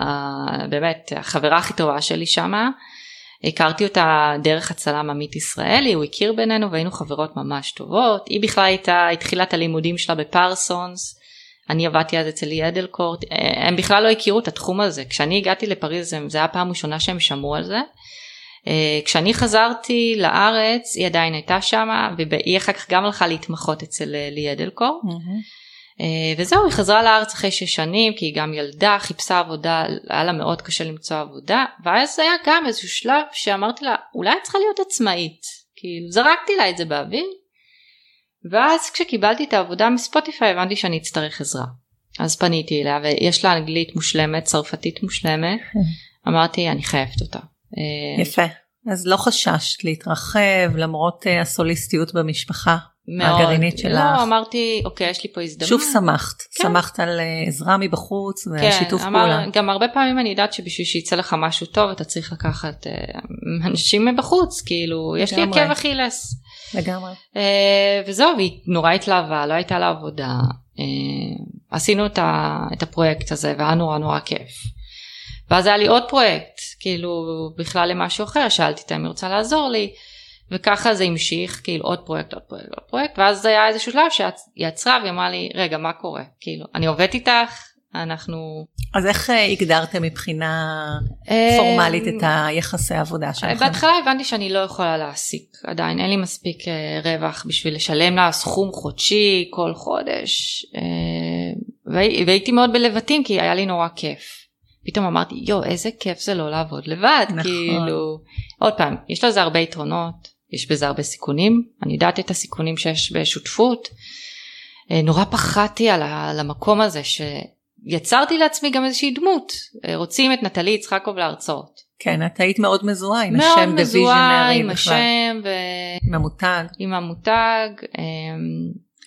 אה, באמת החברה הכי טובה שלי שמה. הכרתי אותה דרך הצלם עמית ישראלי, הוא הכיר בינינו והיינו חברות ממש טובות. היא בכלל הייתה, התחילה את הלימודים שלה בפרסונס, אני עבדתי אז אצל לי אדלקורט, אה, הם בכלל לא הכירו את התחום הזה. כשאני הגעתי לפריז זה היה הפעם הראשונה שהם שמעו על זה. אה, כשאני חזרתי לארץ היא עדיין הייתה שמה והיא אחר כך גם הלכה להתמחות אצל לי אדלקורט. אה, וזהו, היא חזרה לארץ אחרי שש שנים, כי היא גם ילדה, חיפשה עבודה, היה לה מאוד קשה למצוא עבודה, ואז היה גם איזשהו שלב שאמרתי לה, אולי את צריכה להיות עצמאית. כאילו, זרקתי לה את זה באוויר, ואז כשקיבלתי את העבודה מספוטיפיי הבנתי שאני אצטרך עזרה. אז פניתי אליה, ויש לה אנגלית מושלמת, צרפתית מושלמת, אמרתי, אני חייבת אותה. אה, יפה. אז לא חששת להתרחב למרות אה, הסוליסטיות במשפחה מאוד. הגרעינית שלך. לא, אמרתי, אוקיי, יש לי פה הזדמנות. שוב שמחת, כן. שמחת על אה, עזרה מבחוץ ושיתוף אמר- פעולה. גם הרבה פעמים אני יודעת שבשביל שיצא לך משהו טוב אתה צריך לקחת אה, אנשים מבחוץ כאילו יש לי. עקב אכילס לגמרי. אה, וזהו והיא נורא התלהבה לא הייתה לה עבודה אה, עשינו את, ה, את הפרויקט הזה והיה נורא נורא כיף. ואז היה לי עוד פרויקט כאילו בכלל למשהו אחר שאלתי אותה אם היא רוצה לעזור לי וככה זה המשיך כאילו עוד פרויקט עוד פרויקט עוד פרויקט ואז זה היה איזשהו שלב שהיא עצרה והיא אמרה לי רגע מה קורה כאילו אני עובדת איתך אנחנו אז איך אה, הגדרתם מבחינה פורמלית את היחסי העבודה שלכם? אה, בהתחלה הבנתי שאני לא יכולה להעסיק עדיין אין לי מספיק אה, רווח בשביל לשלם לה סכום חודשי כל חודש אה, והי- והייתי מאוד בלבטים כי היה לי נורא כיף. פתאום אמרתי יואו איזה כיף זה לא לעבוד לבד נכון. כאילו עוד פעם יש לזה הרבה יתרונות יש בזה הרבה סיכונים אני יודעת את הסיכונים שיש בשותפות אה, נורא פחדתי על ה- על המקום הזה ש... יצרתי לעצמי גם איזושהי דמות, אה, רוצים את נטלי יצחקוב להרצאות. כן, את היית מאוד מזוהה עם מאוד השם מזוהה בוויז'נרי עם בכלל. השם עם המותג. ועם המותג.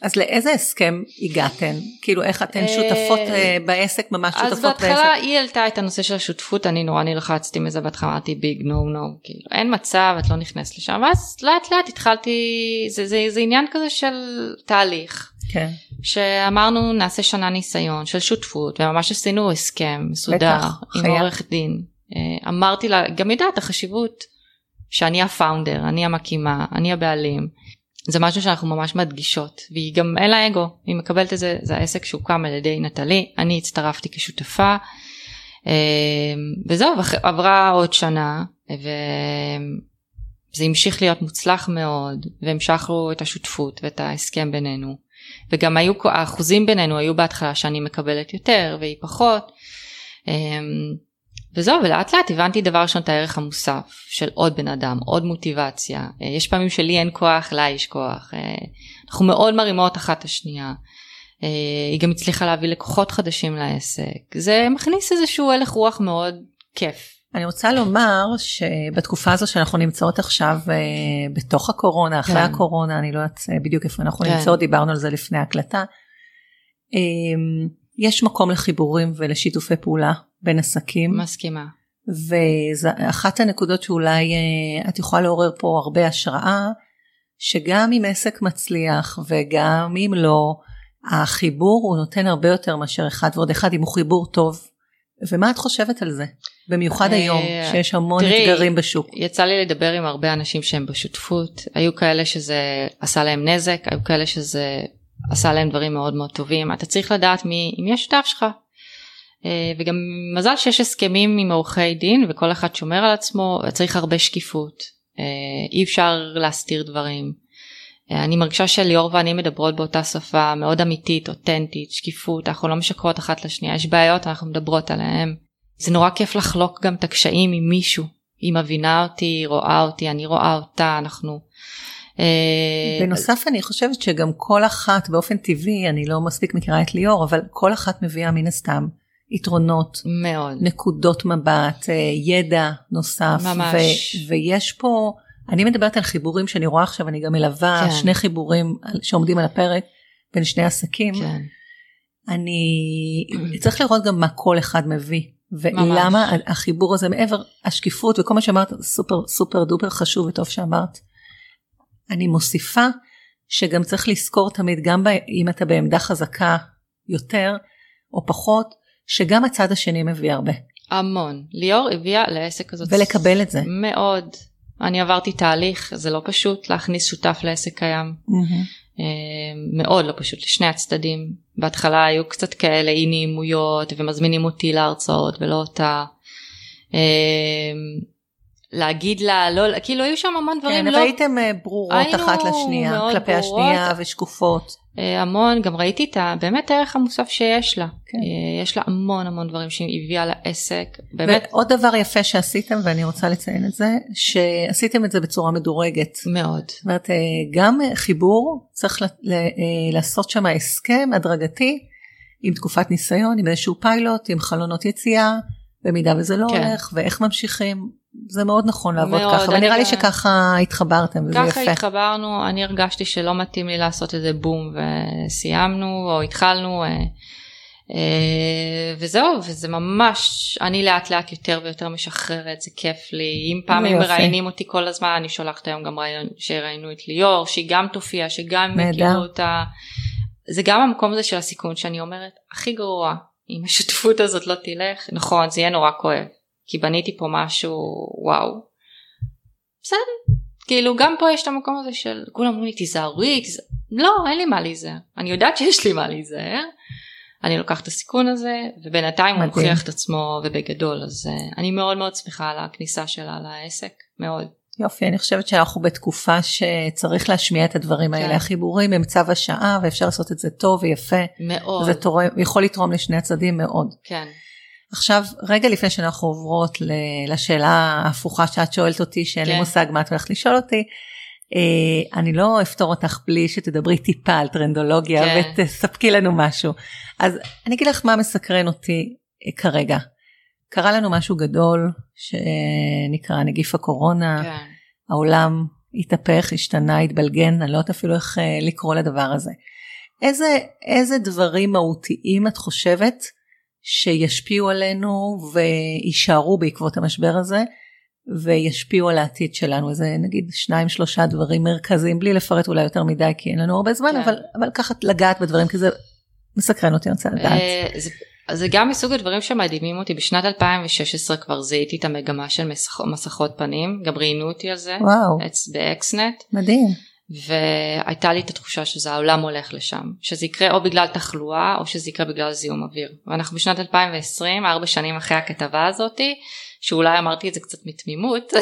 אז לאיזה הסכם הגעתן? כאילו איך אתן אה, שותפות אה, בעסק, ממש אז שותפות בעסק? בהתחלה היא העלתה את הנושא של השותפות, אני נורא נלחצתי מזה בהתחלה, אמרתי ביג נו נו, כאילו אין מצב, את לא נכנסת לשם, ואז לאט לאט התחלתי, זה, זה, זה עניין כזה של תהליך, כן, שאמרנו נעשה שנה ניסיון של שותפות, וממש עשינו הסכם מסודר בטח, עם חייב. עורך דין. אה, אמרתי לה, גם יודעת החשיבות שאני הפאונדר, אני המקימה, אני הבעלים. זה משהו שאנחנו ממש מדגישות והיא גם אין לה אגו. היא מקבלת את זה זה העסק שהוקם על ידי נטלי. אני הצטרפתי כשותפה. אה, וזהו עברה עוד שנה וזה המשיך להיות מוצלח מאוד והמשכנו את השותפות ואת ההסכם בינינו. וגם היו האחוזים בינינו היו בהתחלה שאני מקבלת יותר והיא פחות. וזהו ולאט לאט הבנתי דבר ראשון את הערך המוסף של עוד בן אדם עוד מוטיבציה אה, יש פעמים שלי אין כוח לה יש כוח אה, אנחנו מאוד מרימות אחת את השנייה אה, היא גם הצליחה להביא לקוחות חדשים לעסק זה מכניס איזשהו הלך רוח מאוד כיף אני רוצה לומר שבתקופה הזו שאנחנו נמצאות עכשיו בתוך הקורונה, אחרי כן. הקורונה, אני לא יודעת בדיוק איפה אנחנו כן. נמצאות, דיברנו על זה לפני ההקלטה. יש מקום לחיבורים ולשיתופי פעולה בין עסקים, מסכימה ואחת הנקודות שאולי אה, את יכולה לעורר פה הרבה השראה, שגם אם עסק מצליח וגם אם לא, החיבור הוא נותן הרבה יותר מאשר אחד ועוד אחד אם הוא חיבור טוב. ומה את חושבת על זה? במיוחד אה, היום שיש המון תראי, אתגרים בשוק. יצא לי לדבר עם הרבה אנשים שהם בשותפות היו כאלה שזה עשה להם נזק היו כאלה שזה עשה להם דברים מאוד מאוד טובים אתה צריך לדעת מי, מי השותף שלך. אה, וגם מזל שיש הסכמים עם עורכי דין וכל אחד שומר על עצמו צריך הרבה שקיפות אה, אי אפשר להסתיר דברים. אה, אני מרגישה שליאור ואני מדברות באותה שפה מאוד אמיתית אותנטית שקיפות אנחנו לא משקרות אחת לשנייה יש בעיות אנחנו מדברות עליהן. זה נורא כיף לחלוק גם את הקשיים עם מישהו היא מבינה אותי היא רואה אותי אני רואה אותה אנחנו. אה, בנוסף אני חושבת שגם כל אחת באופן טבעי, אני לא מספיק מכירה את ליאור, אבל כל אחת מביאה מן הסתם יתרונות, מאוד נקודות מבט, אה, ידע נוסף. ממש. ו- ויש פה, אני מדברת על חיבורים שאני רואה עכשיו, אני גם מלווה כן. שני חיבורים שעומדים על הפרק בין שני עסקים. כן. אני צריך לראות גם מה כל אחד מביא. ולמה ממש. החיבור הזה מעבר השקיפות וכל מה שאמרת סופר סופר דופר חשוב וטוב שאמרת. אני מוסיפה שגם צריך לזכור תמיד גם אם אתה בעמדה חזקה יותר או פחות שגם הצד השני מביא הרבה. המון. ליאור הביאה לעסק הזאת ולקבל את זה. מאוד. אני עברתי תהליך זה לא פשוט להכניס שותף לעסק קיים. אה, מאוד לא פשוט לשני הצדדים. בהתחלה היו קצת כאלה אי נעימויות ומזמינים אותי להרצאות ולא אותה. להגיד לה לא כאילו היו שם המון דברים כן, לא אבל הייתם אה, ברורות אחת לשנייה כלפי ברורות. השנייה ושקופות. אה, המון גם ראיתי את ה- באמת הערך המוסף שיש לה כן. אה, יש לה המון המון דברים שהיא הביאה לעסק באמת ועוד דבר יפה שעשיתם ואני רוצה לציין את זה שעשיתם את זה בצורה מדורגת. מאוד זאת אומרת, גם חיבור, צריך ל- ל- לעשות שם הסכם הדרגתי עם תקופת ניסיון, עם איזשהו פיילוט, עם חלונות יציאה, במידה וזה לא כן. הולך, ואיך ממשיכים. זה מאוד נכון לעבוד מאוד, ככה, ונראה לי שככה התחברתם, וזה ככה יפה. התחברנו אני הרגשתי שלא מתאים לי לעשות איזה בום וסיימנו או התחלנו אה, אה, וזהו וזה ממש אני לאט לאט יותר ויותר משחררת זה כיף לי אם פעם הם. מראיינים אותי כל הזמן אני שולחת היום גם רעיון שראיינו את ליאור שהיא גם תופיע שגם. יכירו אותה זה גם המקום הזה של הסיכון שאני אומרת הכי גרוע אם השותפות הזאת לא תלך נכון זה יהיה נורא כואב כי בניתי פה משהו וואו בסדר כאילו גם פה יש את המקום הזה של כולם אומרים לי תיזהרי תיזהר... לא אין לי מה להיזהר אני יודעת שיש לי מה להיזהר אני לוקחת את הסיכון הזה ובינתיים הוא. מוכיח את עצמו ובגדול אז uh, אני מאוד מאוד שמחה על הכניסה שלה לעסק מאוד יופי, אני חושבת שאנחנו בתקופה שצריך להשמיע את הדברים האלה. כן. החיבורים הם צו השעה, ואפשר לעשות את זה טוב ויפה. מאוד זה תורם, יכול לתרום לשני הצדדים מאוד. כן עכשיו, רגע לפני שאנחנו עוברות לשאלה ההפוכה שאת שואלת אותי, שאין לי כן. מושג מה את הולכת לשאול אותי, אה, אני לא אפתור אותך בלי שתדברי טיפה על טרנדולוגיה כן. ותספקי לנו משהו. אז אני אגיד לך מה מסקרן אותי אה, כרגע. קרה לנו משהו גדול שנקרא נגיף הקורונה, כן. העולם התהפך, השתנה, התבלגן, אני לא יודעת אפילו איך אה, לקרוא לדבר הזה. איזה, איזה דברים מהותיים את חושבת שישפיעו עלינו ויישארו בעקבות המשבר הזה וישפיעו על העתיד שלנו איזה נגיד שניים שלושה דברים מרכזיים בלי לפרט אולי יותר מדי כי אין לנו הרבה זמן כן. אבל אבל ככה לגעת בדברים כי זה מסקרן אותי אני רוצה לדעת. אה, זה- זה גם מסוג הדברים שמדהימים אותי בשנת 2016 כבר זיהיתי את המגמה של מסכ- מסכות פנים גם ראיינו אותי על זה וואו באקסנט מדהים. והייתה לי את התחושה שזה העולם הולך לשם שזה יקרה או בגלל תחלואה או שזה יקרה בגלל זיהום אוויר ואנחנו בשנת 2020 ארבע שנים אחרי הכתבה הזאתי שאולי אמרתי את זה קצת מתמימות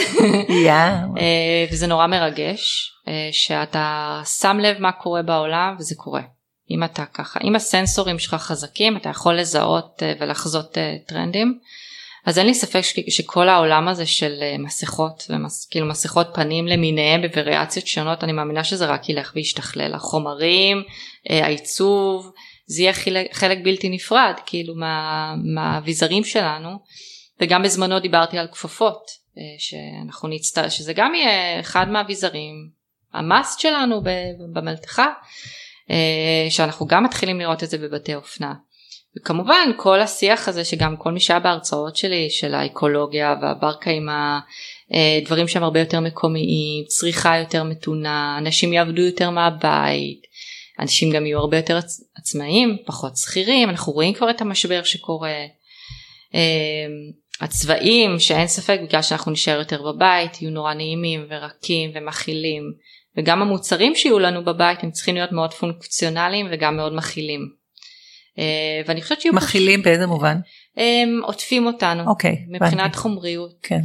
יא. אה, וזה נורא מרגש אה, שאתה שם לב מה קורה בעולם וזה קורה. אם אתה ככה, אם הסנסורים שלך חזקים אתה יכול לזהות אה, ולחזות טרנדים. אז אין לי ספק ש- שכל העולם הזה של אה, מסכות ומס, כאילו מסכות פנים למיניהם בווריאציות שונות אני מאמינה שזה רק ילך וישתכלל החומרים אה, העיצוב זה יהיה חלק, חלק בלתי נפרד כאילו מה, מהאביזרים שלנו וגם בזמנו דיברתי על כפפות אה, שאנחנו נצטרך שזה גם יהיה אחד מהאביזרים המאסט שלנו במלתחה שאנחנו גם מתחילים לראות את זה בבתי אופנה. וכמובן כל השיח הזה שגם כל מי שהיה בהרצאות שלי של האקולוגיה והבר קיימא אה, דברים שהם הרבה יותר מקומיים צריכה יותר מתונה אנשים יעבדו יותר מהבית אנשים גם יהיו הרבה יותר עצ- עצמאיים פחות שכירים אנחנו רואים כבר את המשבר שקורה אה, הצבעים שאין ספק בגלל שאנחנו נשאר יותר בבית יהיו נורא נעימים ורקים ומכילים וגם המוצרים שיהיו לנו בבית הם צריכים להיות מאוד פונקציונליים וגם מאוד מכילים. אה, ואני חושבת שיהיו מכילים באיזה מובן? הם עוטפים אותנו אוקיי. מבחינת הבנתי. חומריות כן.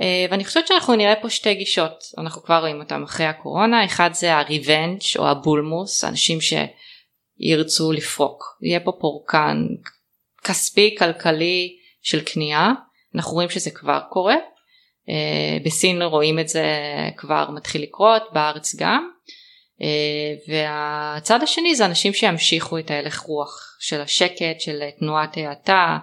אה, ואני חושבת שאנחנו נראה פה שתי גישות אנחנו כבר רואים אותם אחרי הקורונה אחד זה הריבנג' או הבולמוס אנשים שירצו לפרוק יהיה פה פורקן כספי כלכלי של קנייה אנחנו רואים שזה כבר קורה אה, בסין רואים את זה כבר מתחיל לקרות בארץ גם והצד השני זה אנשים שימשיכו את ההלך רוח של השקט של תנועת האטה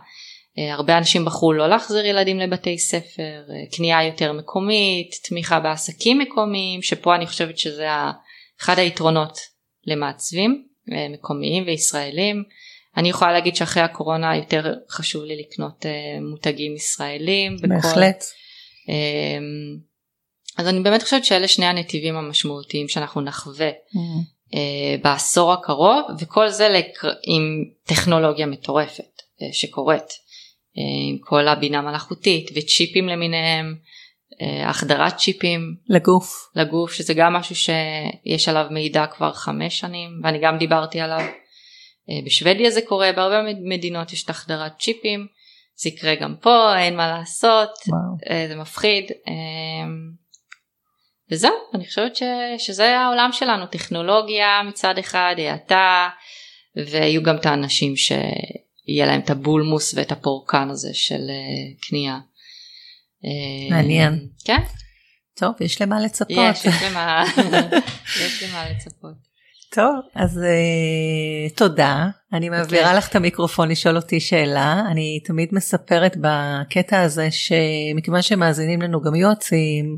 אה, הרבה אנשים בחרו לא להחזיר ילדים לבתי ספר, אה, קנייה יותר מקומית, תמיכה בעסקים מקומיים, שפה אני חושבת שזה אחד היתרונות למעצבים אה, מקומיים וישראלים. אני יכולה להגיד שאחרי הקורונה יותר חשוב לי לקנות אה, מותגים ישראלים. בכל- בהחלט. אה, אז אני באמת חושבת שאלה שני הנתיבים המשמעותיים שאנחנו נחווה אה, בעשור הקרוב וכל זה לקר... עם טכנולוגיה מטורפת אה, שקורית אה, עם כל הבינה מלאכותית וצ'יפים למיניהם החדרת צ'יפים לגוף. לגוף שזה גם משהו שיש עליו מידע כבר חמש שנים ואני גם דיברתי עליו. בשוודיה זה קורה בהרבה מדינות יש את החדרת צ'יפים זה יקרה גם פה אין מה לעשות וואו. זה מפחיד וזהו אני חושבת ש, שזה העולם שלנו טכנולוגיה מצד אחד האטה ויהיו גם את האנשים שיהיה להם את הבולמוס ואת הפורקן הזה של אה, קנייה. אה, מעניין. כן טוב, יש למה לצפות. יש יש למה יש למה לצפות. טוב, אז uh, תודה. אני מעבירה אוקיי. לך את המיקרופון לשאול אותי שאלה. אני תמיד מספרת בקטע הזה שמכיוון שמאזינים לנו גם יועצים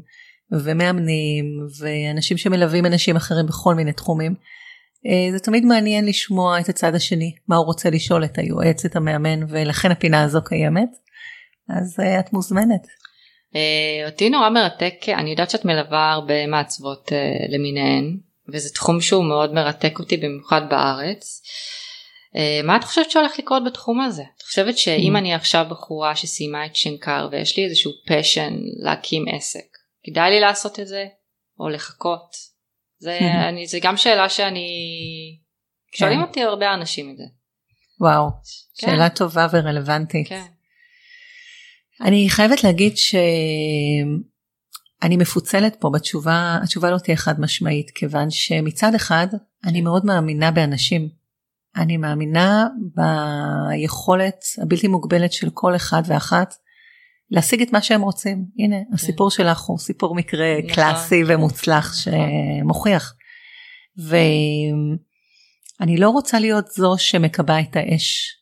ומאמנים ואנשים שמלווים אנשים אחרים בכל מיני תחומים, uh, זה תמיד מעניין לשמוע את הצד השני, מה הוא רוצה לשאול את היועץ, את המאמן, ולכן הפינה הזו קיימת. אז uh, את מוזמנת. אה, אותי נורא מרתק אני יודעת שאת מלווה הרבה מעצבות אה, למיניהן וזה תחום שהוא מאוד מרתק אותי במיוחד בארץ. אה, מה את חושבת שהולך לקרות בתחום הזה? את חושבת שאם Mm. אני עכשיו בחורה שסיימה את שנקר ויש לי איזשהו פשן להקים עסק כדאי לי לעשות את זה או לחכות? זה, אני, זה גם שאלה שאני שואלים אותי הרבה אנשים את זה. וואו, כן. שאלה טובה ורלוונטית. כן. אני חייבת להגיד שאני מפוצלת פה בתשובה, התשובה לא תהיה חד משמעית, כיוון שמצד אחד אני מאוד מאמינה באנשים. אני מאמינה ביכולת הבלתי מוגבלת של כל אחד ואחת להשיג את מה שהם רוצים. הנה, כן. הסיפור שלך הוא סיפור מקרה נכון. קלאסי ומוצלח נכון. שמוכיח. ואני לא רוצה להיות זו שמקבע את האש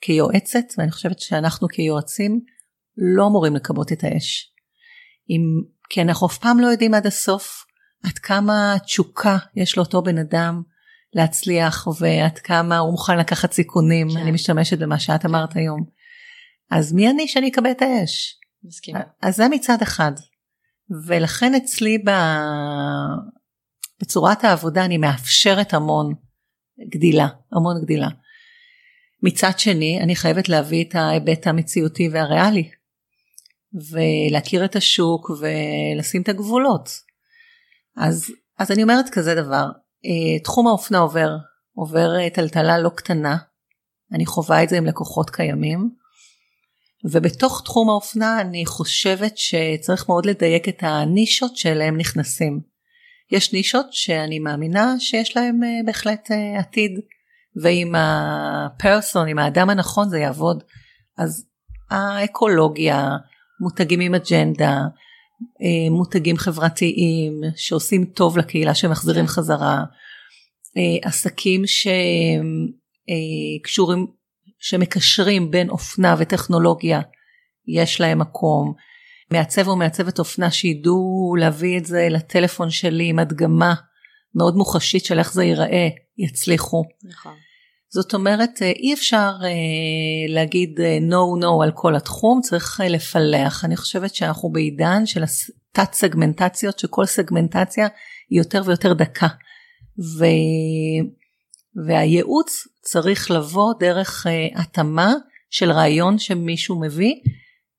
כיועצת, ואני חושבת שאנחנו כיועצים לא אמורים לכבות את האש. אם, כי אנחנו אף פעם לא יודעים עד הסוף עד כמה תשוקה יש לאותו בן אדם להצליח ועד כמה הוא מוכן לקחת סיכונים, כן. אני משתמשת במה שאת אמרת היום. אז מי אני שאני אקבל את האש? מסכימה. אז זה מצד אחד. ולכן אצלי ב... בצורת העבודה אני מאפשרת המון גדילה, המון גדילה. מצד שני, אני חייבת להביא את ההיבט המציאותי והריאלי, ולהכיר את השוק ולשים את הגבולות. אז, אז אני אומרת כזה דבר, אה, תחום האופנה עובר, עובר טלטלה לא קטנה, אני חווה את זה עם לקוחות קיימים, ובתוך תחום האופנה אני חושבת שצריך מאוד לדייק את הנישות שאליהם נכנסים. יש נישות שאני מאמינה שיש להם אה, בהחלט עתיד, ועם הפרסון, עם האדם הנכון זה יעבוד. אז האקולוגיה, מותגים עם אג'נדה, אה, מותגים חברתיים שעושים טוב לקהילה שמחזירים כן. חזרה, אה, עסקים שקשורים, אה, שמקשרים בין אופנה וטכנולוגיה, יש להם מקום. מעצב או מעצבת אופנה שידעו להביא את זה לטלפון שלי עם הדגמה מאוד מוחשית של איך זה ייראה, יצליחו. נכון. זאת אומרת אה, אי אפשר אה, להגיד אה, no no על כל התחום צריך לפלח אני חושבת שאנחנו בעידן של תת סגמנטציות שכל סגמנטציה היא יותר ויותר דקה ו... והייעוץ צריך לבוא דרך התאמה של רעיון שמישהו מביא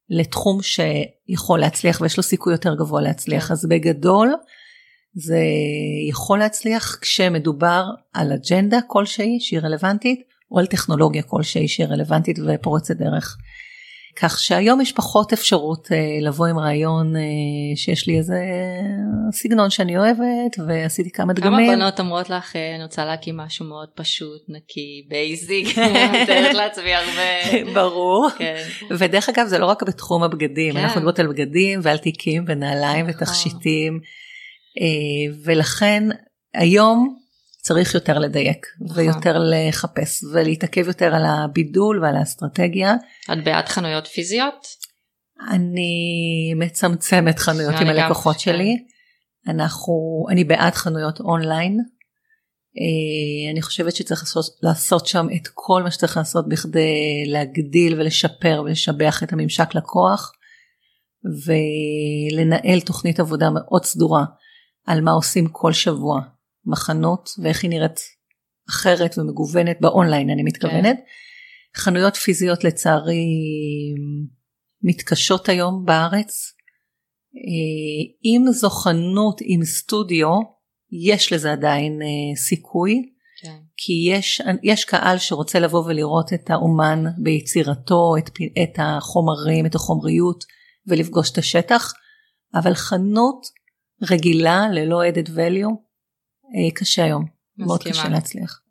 לתחום שיכול להצליח ויש לו סיכוי יותר גבוה להצליח כן. אז בגדול זה יכול להצליח כשמדובר על אג'נדה כלשהי שהיא רלוונטית או על טכנולוגיה כלשהי שהיא רלוונטית ופורצת דרך. כך שהיום יש פחות אפשרות אה, לבוא עם רעיון אה, שיש לי איזה סגנון שאני אוהבת ועשיתי כמה דגמים. כמה בנות אומרות לך אה, אני רוצה להקים משהו מאוד פשוט נקי בייזיק מתארת לעצמי הרבה. ברור. כן. ודרך אגב זה לא רק בתחום הבגדים כן. אנחנו מדברות על בגדים ועל תיקים ונעליים נכון. ותכשיטים. אה, ולכן היום צריך יותר לדייק נכון. ויותר לחפש ולהתעכב יותר על הבידול ועל האסטרטגיה. את בעד חנויות פיזיות? אני מצמצמת חנויות עם הלקוחות שלי. אנחנו, אני בעד חנויות אונליין. אה, אני חושבת שצריך לעשות, לעשות שם את כל מה שצריך לעשות בכדי להגדיל ולשפר ולשבח את הממשק לקוח ולנהל תוכנית עבודה מאוד סדורה על מה עושים כל שבוע מחנות ואיך היא נראית אחרת ומגוונת באונליין אני מתכוונת. כן. חנויות פיזיות לצערי מתקשות היום בארץ. אה, אם זו חנות עם סטודיו יש לזה עדיין אה, סיכוי. כן. כי יש, יש קהל שרוצה לבוא ולראות את האומן ביצירתו, את, את החומרים, את החומריות ולפגוש את השטח, אבל חנות רגילה ללא added value אה, קשה היום, מאוד קשה להצליח.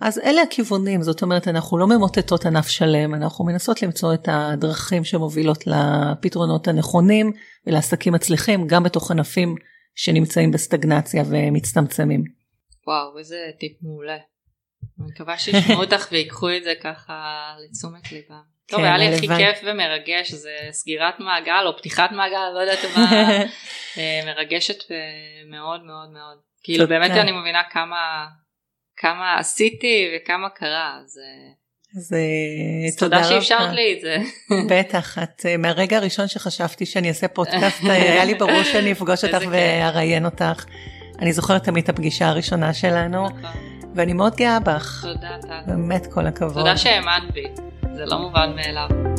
אז אלה הכיוונים, זאת אומרת אנחנו לא ממוטטות ענף שלם, אנחנו מנסות למצוא את הדרכים שמובילות לפתרונות הנכונים ולעסקים מצליחים גם בתוך ענפים שנמצאים בסטגנציה ומצטמצמים. וואו איזה טיפ מעולה. אני מקווה שישמעו אותך ויקחו את זה ככה לתשומת ליבם. טוב, כן, היה לי הכי כיף ומרגש, זה סגירת מעגל או פתיחת מעגל, לא יודעת מה, אה, מרגשת מאוד מאוד מאוד. כאילו באמת אני מבינה כמה, כמה עשיתי וכמה קרה, אז... אז אה, תודה, תודה שאפשרת לי את זה. בטח, את אה, מהרגע הראשון שחשבתי שאני אעשה פודקאסט, היה לי ברור שאני אפגוש אותך ואראיין אותך. אני זוכרת תמיד את הפגישה הראשונה שלנו, נכון. ואני מאוד גאה בך. תודה, טל. באמת כל הכבוד. תודה שהאמנת בי. זה לא מובן מאליו.